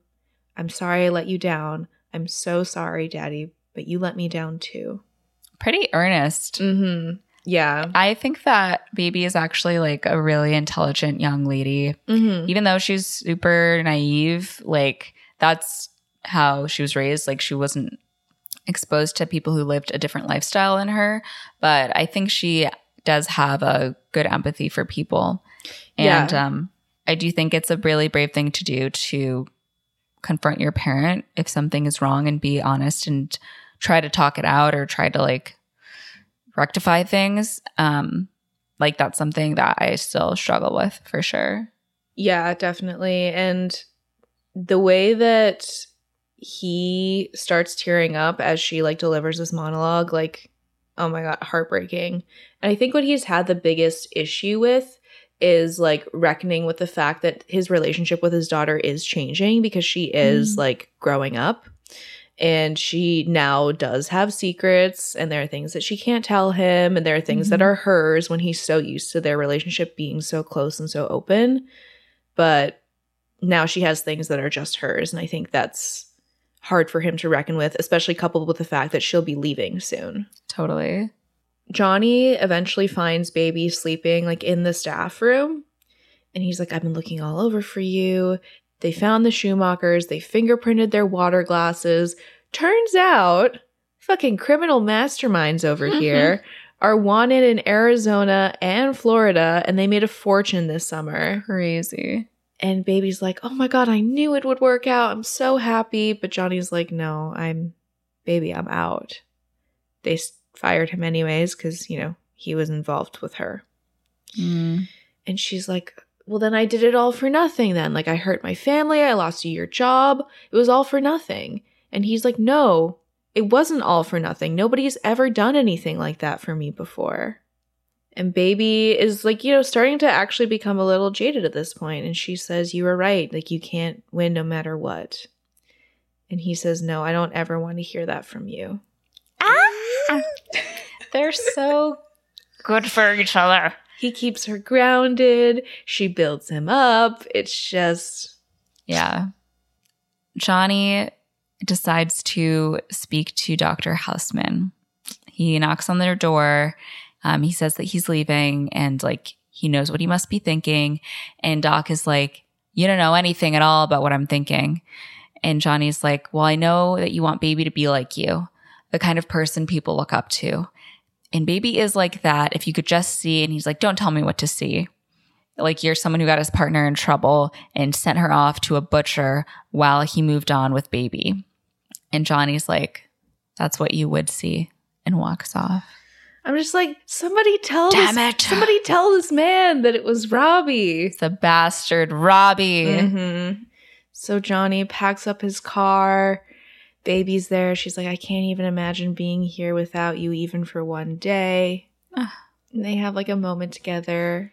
I'm sorry I let you down. I'm so sorry, Daddy, but you let me down too. Pretty earnest. Mm-hmm. Yeah. I think that Baby is actually like a really intelligent young lady. Mm-hmm. Even though she's super naive, like that's how she was raised. Like she wasn't exposed to people who lived a different lifestyle than her. But I think she does have a good empathy for people. And Yeah. um, I do think it's a really brave thing to do to confront your parent if something is wrong and be honest and try to talk it out or try to like rectify things. Um, like that's something that I still struggle with for sure. Yeah, definitely. And the way that he starts tearing up as she like delivers this monologue, like, oh my god, heartbreaking. And I think what he's had the biggest issue with is like reckoning with the fact that his relationship with his daughter is changing because she is Mm. like growing up and she now does have secrets and there are things that she can't tell him and there are things that Mhm. are hers when he's so used to their relationship being so close and so open but now she has things that are just hers and i think that's hard for him to reckon with especially coupled with the fact that she'll be leaving soon. Totally. johnny eventually finds baby sleeping like in the staff room and he's like i've been looking all over for you. They found the schumachers. They fingerprinted their water glasses. Turns out fucking criminal masterminds over mm-hmm. here are wanted in arizona and florida and they made a fortune this summer. Crazy. And baby's like, "Oh my god, I knew it would work out. I'm so happy." But Johnny's like, "No, I'm baby, I'm out." They fired him anyways cuz, you know, he was involved with her. Mm. And she's like, "Well, then I did it all for nothing then. Like I hurt my family, I lost you your job. It was all for nothing." And he's like, "No, it wasn't all for nothing. Nobody's ever done anything like that for me before." And baby is like, you know, starting to actually become a little jaded at this point. And she says, You were right. Like, you can't win no matter what. And he says, No, I don't ever want to hear that from you. Ah! They're so good for each other. He keeps her grounded. She builds him up. It's just, Yeah. Johnny decides to speak to Dr. Houseman. He knocks on their door. Um, he says that he's leaving and like he knows what he must be thinking. And Doc is like, You don't know anything at all about what I'm thinking. And Johnny's like, Well, I know that you want baby to be like you, the kind of person people look up to. And baby is like that. If you could just see, and he's like, don't tell me what to see. Like you're someone who got his partner in trouble and sent her off to a butcher while he moved on with baby. And Johnny's like, that's what you would see and walks off. I'm just like, somebody tell Damn this, it. somebody tell this man that it was Robbie. It's the bastard Robbie. Mm-hmm. So Johnny packs up his car. Baby's there. She's like, I can't even imagine being here without you, even for one day. And they have like a moment together,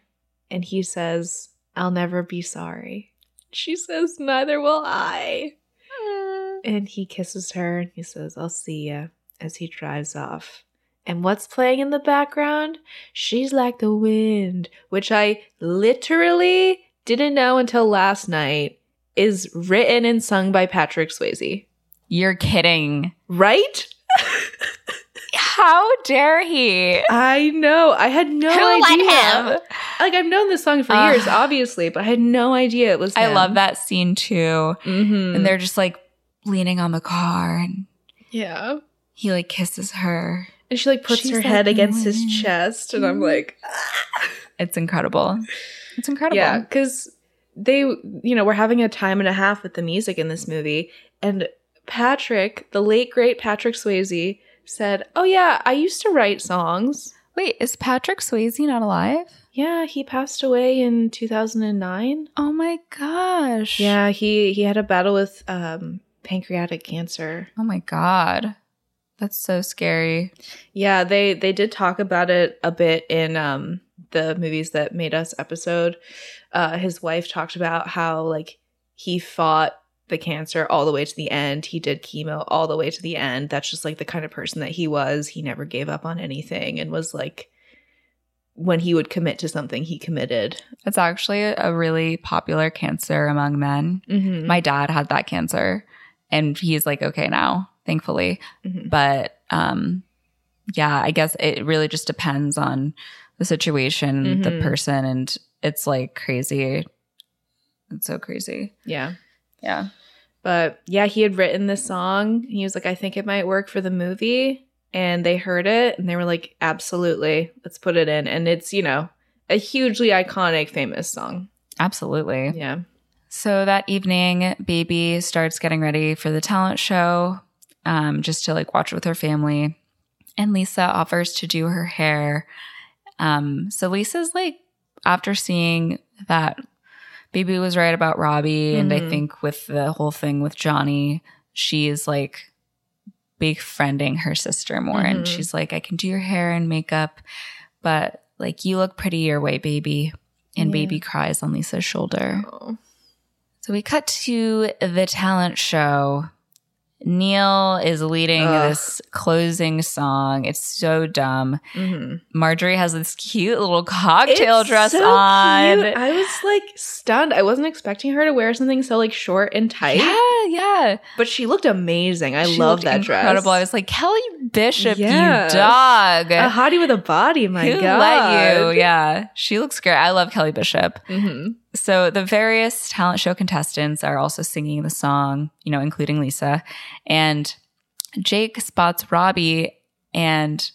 and he says, I'll never be sorry. She says, Neither will I. And he kisses her and he says, I'll see ya as he drives off. And what's playing in the background? She's like the wind, which I literally didn't know until last night is written and sung by Patrick Swayze. You're kidding. Right? How dare he? I know. I had no Who let idea. him? Like I've known this song for Ugh. years, obviously, but I had no idea it was. I love that scene too. Mm-hmm. And they're just like leaning on the car and yeah. he like kisses her. And she like puts She's her like, head against his chest, and I'm like, It's incredible. It's incredible. Yeah, because they, you know, we're having a time and a half with the music in this movie. And Patrick, the late great Patrick Swayze, said, Oh, yeah, I used to write songs. Wait, is Patrick Swayze not alive? Yeah, he passed away in 2009. Oh my gosh. Yeah, he, he had a battle with um, pancreatic cancer. Oh my god. That's so scary. Yeah, they they did talk about it a bit in um the movies that made us episode. Uh his wife talked about how like he fought the cancer all the way to the end. He did chemo all the way to the end. That's just like the kind of person that he was. He never gave up on anything and was like when he would commit to something, he committed. It's actually a really popular cancer among men. Mm-hmm. My dad had that cancer and he's like okay now, thankfully. Mhm. But um yeah, I guess it really just depends on the situation, the Mhm. person and it's like crazy. It's so crazy. Yeah. Yeah. But yeah, he had written this song. He was like, I think it might work for the movie. And they heard it and they were like, absolutely, let's put it in. And it's, you know, a hugely iconic, famous song. Absolutely. Yeah. So that evening, Baby starts getting ready for the talent show um, just to like watch with her family. And Lisa offers to do her hair. Um, so Lisa's like, after seeing that Baby was right about Robbie, and I Mhm. think with the whole thing with Johnny, she's like befriending her sister more. And Mhm. she's like, I can do your hair and makeup, but like, you look pretty your way, baby. And Yeah. baby cries on Lisa's shoulder. Oh. So we cut to the talent show. Neil is leading Ugh. this closing song. It's so dumb. Mhm. Marjorie has this cute little cocktail It's dress so on. cute. I was like stunned. I wasn't expecting her to wear something so like short and tight, Yeah, yeah. but she looked amazing. I love that incredible. dress. Incredible. I was like, Kelly Bishop, Yes. you dog. a hottie with a body. My God. Who God, let you? Yeah, she looks great. I love Kelly Bishop. hmm So the various talent show contestants are also singing the song, you know, including Lisa. And Jake spots Robbie and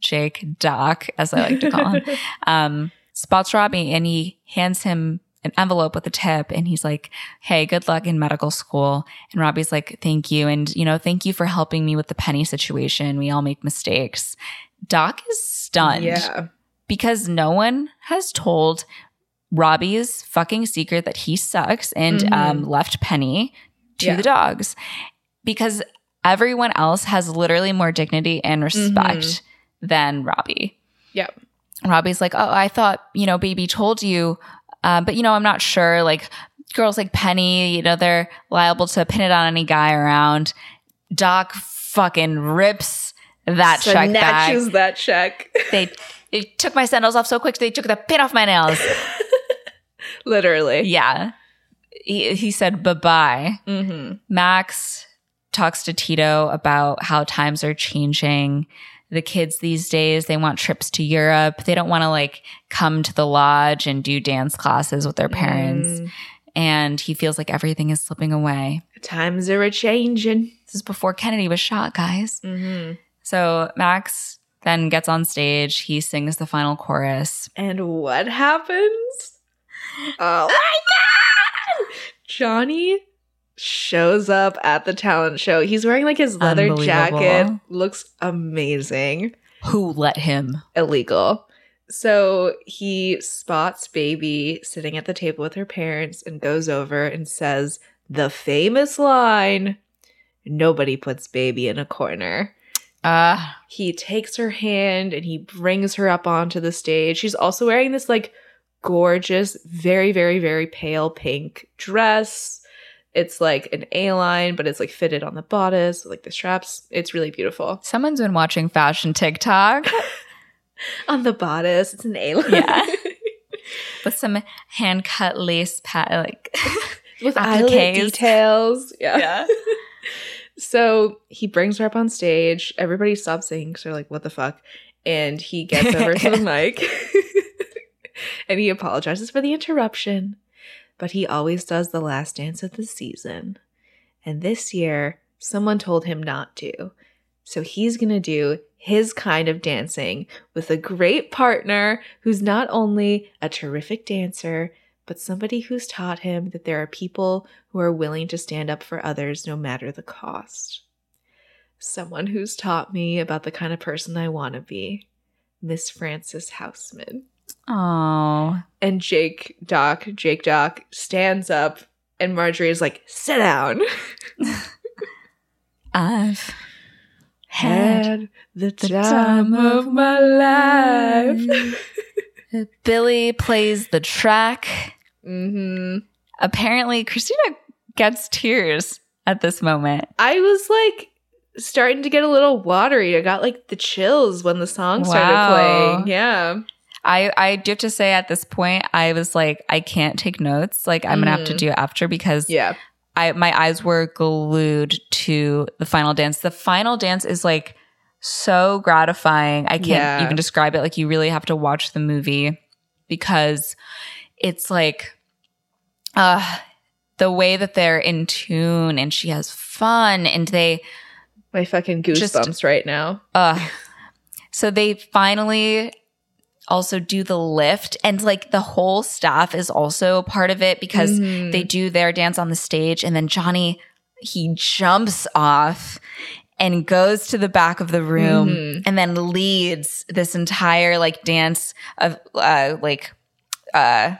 Jake Doc, as I like to call him, um, spots Robbie and he hands him an envelope with a tip and he's like, Hey, good luck in medical school. And Robbie's like, Thank you. And, you know, thank you for helping me with the penny situation. We all make mistakes. Doc is stunned Yeah. because no one has told Robbie's fucking secret that he sucks and Mhm. um, left Penny to Yeah. the dogs because everyone else has literally more dignity and respect Mhm. than Robbie. Yep. Robbie's like, oh, I thought, you know, baby told you, um, but, you know, I'm not sure. Like, girls like Penny, you know, they're liable to pin it on any guy around. Doc fucking rips that check back that check. they, they took my sandals off so quick they took the pin off my nails. Literally. yeah. He, he said bye bye. Mm-hmm. Max talks to Tito about how times are changing. The kids these days, they want trips to Europe. They don't want to like come to the lodge and do dance classes with their parents. Mm. And he feels like everything is slipping away. Times are a changing. This is before Kennedy was shot, guys. Mm-hmm. So Max then gets on stage. He sings the final chorus. And what happens? Oh my god! Johnny shows up at the talent show. He's wearing like his leather jacket. Looks amazing. Who let him? Illegal. So he spots baby sitting at the table with her parents and goes over and says the famous line Nobody puts baby in a corner. Uh, He takes her hand and he brings her up onto the stage. She's also wearing this like gorgeous, very, very, very pale pink dress. It's like an A line, but it's like fitted on the bodice, like the straps. It's really beautiful. someone's been watching fashion TikTok On the bodice, it's an A line. Yeah. with some hand cut lace pat like With Appliques. details. Yeah. yeah. So he brings her up on stage. Everybody stops singing because they're like, what the fuck? And he gets over to the mic and he apologizes for the interruption. But he always does the last dance of the season. And this year, someone told him not to. So he's going to do his kind of dancing with a great partner who's not only a terrific dancer, but somebody who's taught him that there are people who are willing to stand up for others no matter the cost. Someone who's taught me about the kind of person I want to be. Miss Frances Houseman. Oh. And Jake Doc, Jake Doc stands up and Marjorie is like, sit down. I've had the the time of my life. Billy plays the track. hmm Apparently, Christina gets tears at this moment. I was like starting to get a little watery. I got like the chills when the song started playing. Yeah. I, I do have to say at this point, I was like, I can't take notes. Like, I'm gonna have to Mhm. do it after because Yeah. I my eyes were glued to the final dance. The final dance is like so gratifying. I can't Yeah. even describe it. Like you really have to watch the movie because it's like uh the way that they're in tune and she has fun and they My fucking Just- goosebumps right now. uh so they finally also do the lift and like the whole staff is also part of it because Mhm. they do their dance on the stage and then Johnny he jumps off and goes to the back of the room Mhm. and then leads this entire like dance of uh like uh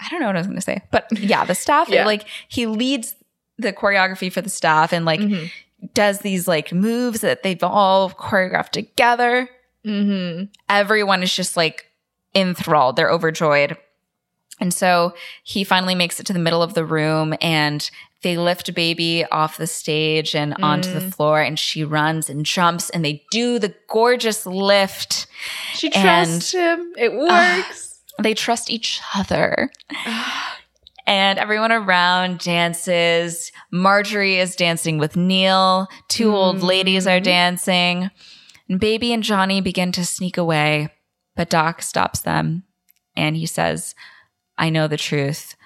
I don't know what I was going to say but yeah the staff Yeah. like he leads the choreography for the staff and like Mhm. does these like moves that they've all choreographed together Mhm. everyone is just like enthralled. They're overjoyed. And so he finally makes it to the middle of the room and they lift baby off the stage and onto the mm. floor and she runs and jumps and they do the gorgeous lift. She trusts him. It ah, works. They trust each other. And everyone around dances. Marjorie is dancing with Neil. Two old ladies are mm-hmm. dancing. And Baby and Johnny begin to sneak away, but Doc stops them and he says, I know the truth.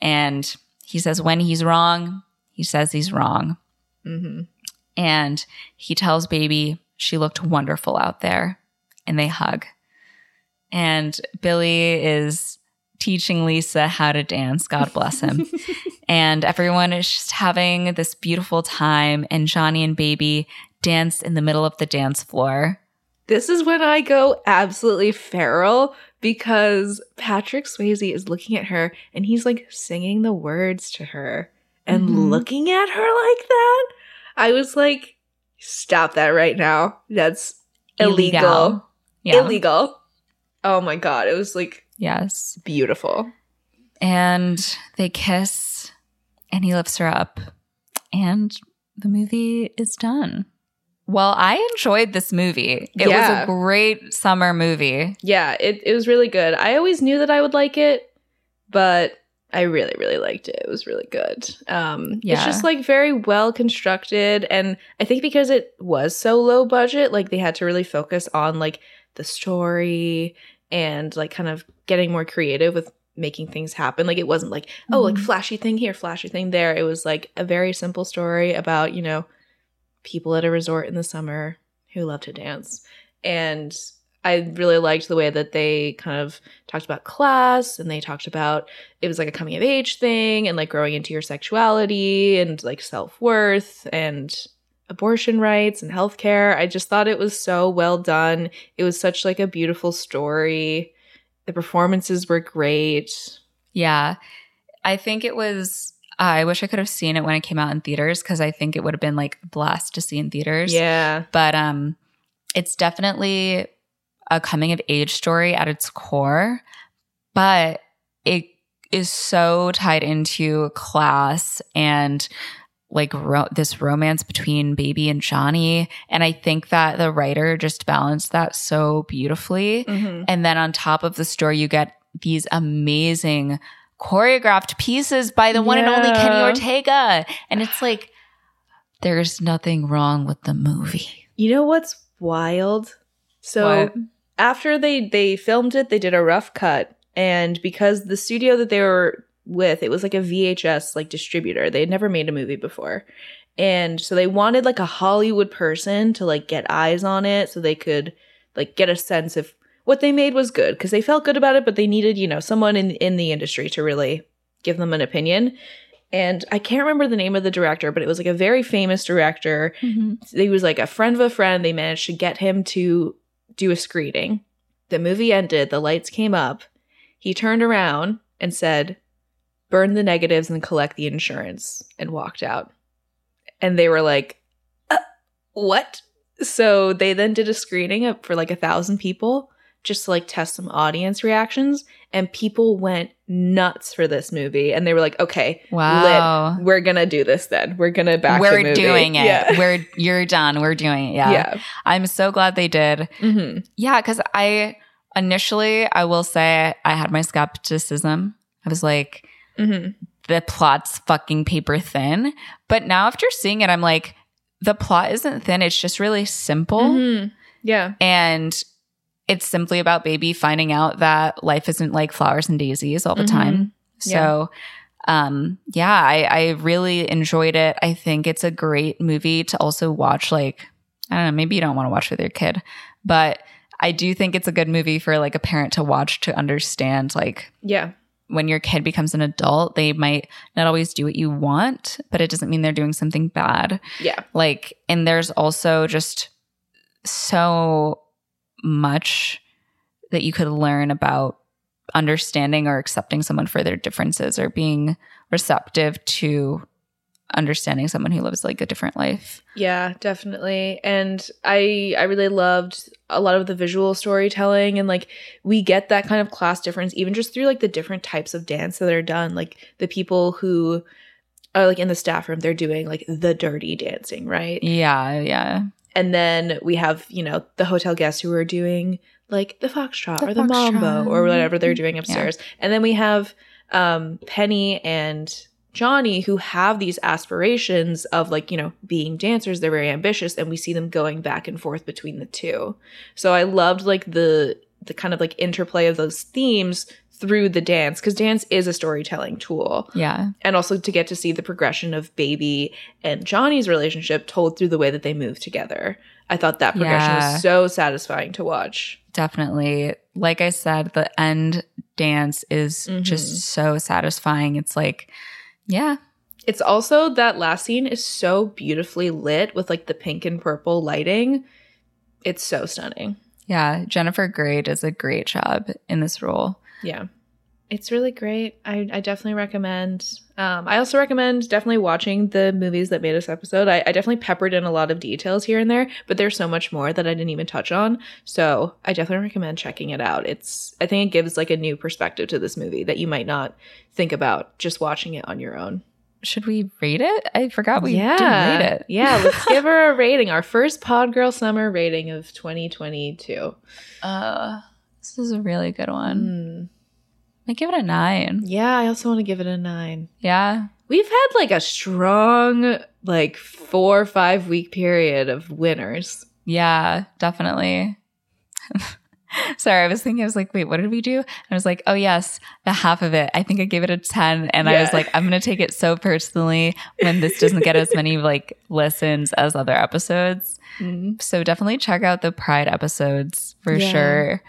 And he says, when he's wrong, he says he's wrong. hmm And he tells Baby she looked wonderful out there. And they hug. And Billy is teaching Lisa how to dance. God bless him. and everyone is just having this beautiful time. And Johnny and Baby dance in the middle of the dance floor. This is when I go absolutely feral because Patrick Swayze is looking at her and he's like singing the words to her and Mhm. looking at her like that. I was like, stop that right now. That's illegal. Yeah. Illegal. Oh my God. It was like Yes. beautiful. And they kiss and he lifts her up. And the movie is done. Well, I enjoyed this movie. It Yeah. was a great summer movie. Yeah, it, it was really good. I always knew that I would like it, but I really, really liked it. It was really good. Um, Yeah. It's just like very well constructed. And I think because it was so low budget, like they had to really focus on like the story and like kind of getting more creative with making things happen. Like it wasn't like, oh, like flashy thing here, flashy thing there. It was like a very simple story about, you know, people at a resort in the summer who love to dance. And I really liked the way that they kind of talked about class and they talked about it was like a coming of age thing and like growing into your sexuality and like self worth and abortion rights and healthcare. I just thought it was so well done. It was such like a beautiful story. The performances were great. Yeah. I think it was I wish I could have seen it when it came out in theaters because I think it would have been like a blast to see in theaters. Yeah. But um it's definitely a coming of age story at its core, but it is so tied into class and like ro- this romance between baby and Johnny and I think that the writer just balanced that so beautifully. Mhm. And then on top of the story, you get these amazing choreographed pieces by the one and only Kenny Ortega. And it's like, there's nothing wrong with the movie. You know what's wild? So What? after they they filmed it, they did a rough cut, and because the studio that they were with, it was like a VHS like distributor. They had never made a movie before. And so they wanted like a Hollywood person to like get eyes on it so they could like get a sense if what they made was good because they felt good about it, but they needed, you know, someone in in the industry to really give them an opinion. And I can't remember the name of the director, but it was like a very famous director he was like a friend of a friend. They managed to get him to do a screening. The movie ended, the lights came up. He turned around and said, Burn the negatives and collect the insurance, and walked out. And they were like, uh, What? So they then did a screening for like a thousand people just to like test some audience reactions. And people went nuts for this movie. And they were like, Okay, Wow. lit. We're gonna do this then. We're gonna back the We're movie." doing it. Yeah. We're you're done. We're doing it. Yeah. yeah. I'm so glad they did. hmm Yeah, because I initially I will say I had my skepticism. I was like, hmm the plot's fucking paper thin. But now after seeing it, I'm like, the plot isn't thin. It's just really simple. Mhm. Yeah. And it's simply about baby finding out that life isn't like flowers and daisies all the Mhm. time. Yeah. So, um, yeah, I, I really enjoyed it. I think it's a great movie to also watch. Like, I don't know, maybe you don't want to watch with your kid, but I do think it's a good movie for like a parent to watch to understand like Yeah. when your kid becomes an adult, they might not always do what you want, but it doesn't mean they're doing something bad. Yeah. Like, and there's also just so much that you could learn about understanding or accepting someone for their differences or being receptive to understanding someone who lives like a different life. Yeah, definitely. And I I really loved a lot of the visual storytelling and like we get that kind of class difference even just through like the different types of dance that are done. Like the people who are like in the staff room, they're doing like the dirty dancing, right? Yeah, yeah. And then we have, you know, the hotel guests who are doing like the foxtrot The or the mambo or whatever they're doing upstairs. And then we have um Penny and Johnny who have these aspirations of like, you know, being dancers. They're very ambitious and we see them going back and forth between the two. So I loved like the the kind of like interplay of those themes through the dance because dance is a storytelling tool Yeah. and also to get to see the progression of baby and johnny's relationship told through the way that they move together i thought that progression Yeah. was so satisfying to watch Definitely. Like I said, the end dance is Mhm. just so satisfying. It's like, yeah, it's also that last scene is so beautifully lit with like the pink and purple lighting it's so stunning yeah. Jennifer Grey does a great job in this role. Yeah. It's really great. I, I definitely recommend um, i also recommend definitely watching the movies that made this episode. I, I definitely peppered in a lot of details here and there but there's so much more that i didn't even touch on. So i definitely recommend checking it out. It's i think it gives like a new perspective to this movie that you might not think about just watching it on your own. Should we rate it? I forgot we yeah. didn't rate it. yeah let's give her a rating. Our first pod girl summer rating of 2022 Uh, this is a really good one. Mm. I give it a nine. yeah i also want to give it a nine Yeah. We've had like a strong, like four or five week period of winners. Yeah, definitely. Sorry, I was thinking, I was like, wait, what did we do? And I was like, oh, yes, the half of it. I think I gave it a 10. And I was like, I'm going to take it so personally when this doesn't get as many like listens as other episodes. Mhm. So definitely check out the Pride episodes for Yeah. sure.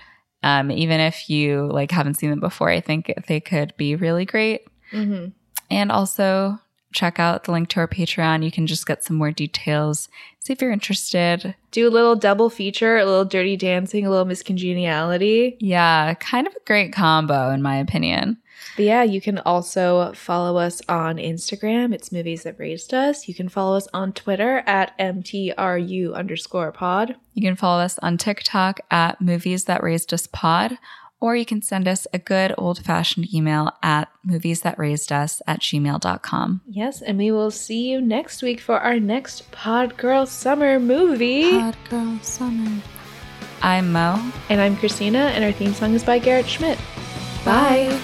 Um, even if you like haven't seen them before, I think they could be really great. Mhm. And also check out the link to our Patreon. You can just get some more details. See if you're interested. Do a little double feature, a little dirty dancing, a little Miss Congeniality. Yeah, kind of a great combo, in my opinion. But yeah, you can also follow us on Instagram. It's Movies That Raised Us. You can follow us on Twitter at MTRU underscore pod. You can follow us on TikTok at Movies That Raised Us Pod, or you can send us a good old fashioned email at movies that raised us at gmail.com. Yes, and we will see you next week for our next Pod Girl Summer movie. Pod Girl Summer. I'm Mo. And I'm Christina, and our theme song is by Garrett Schmidt. Bye.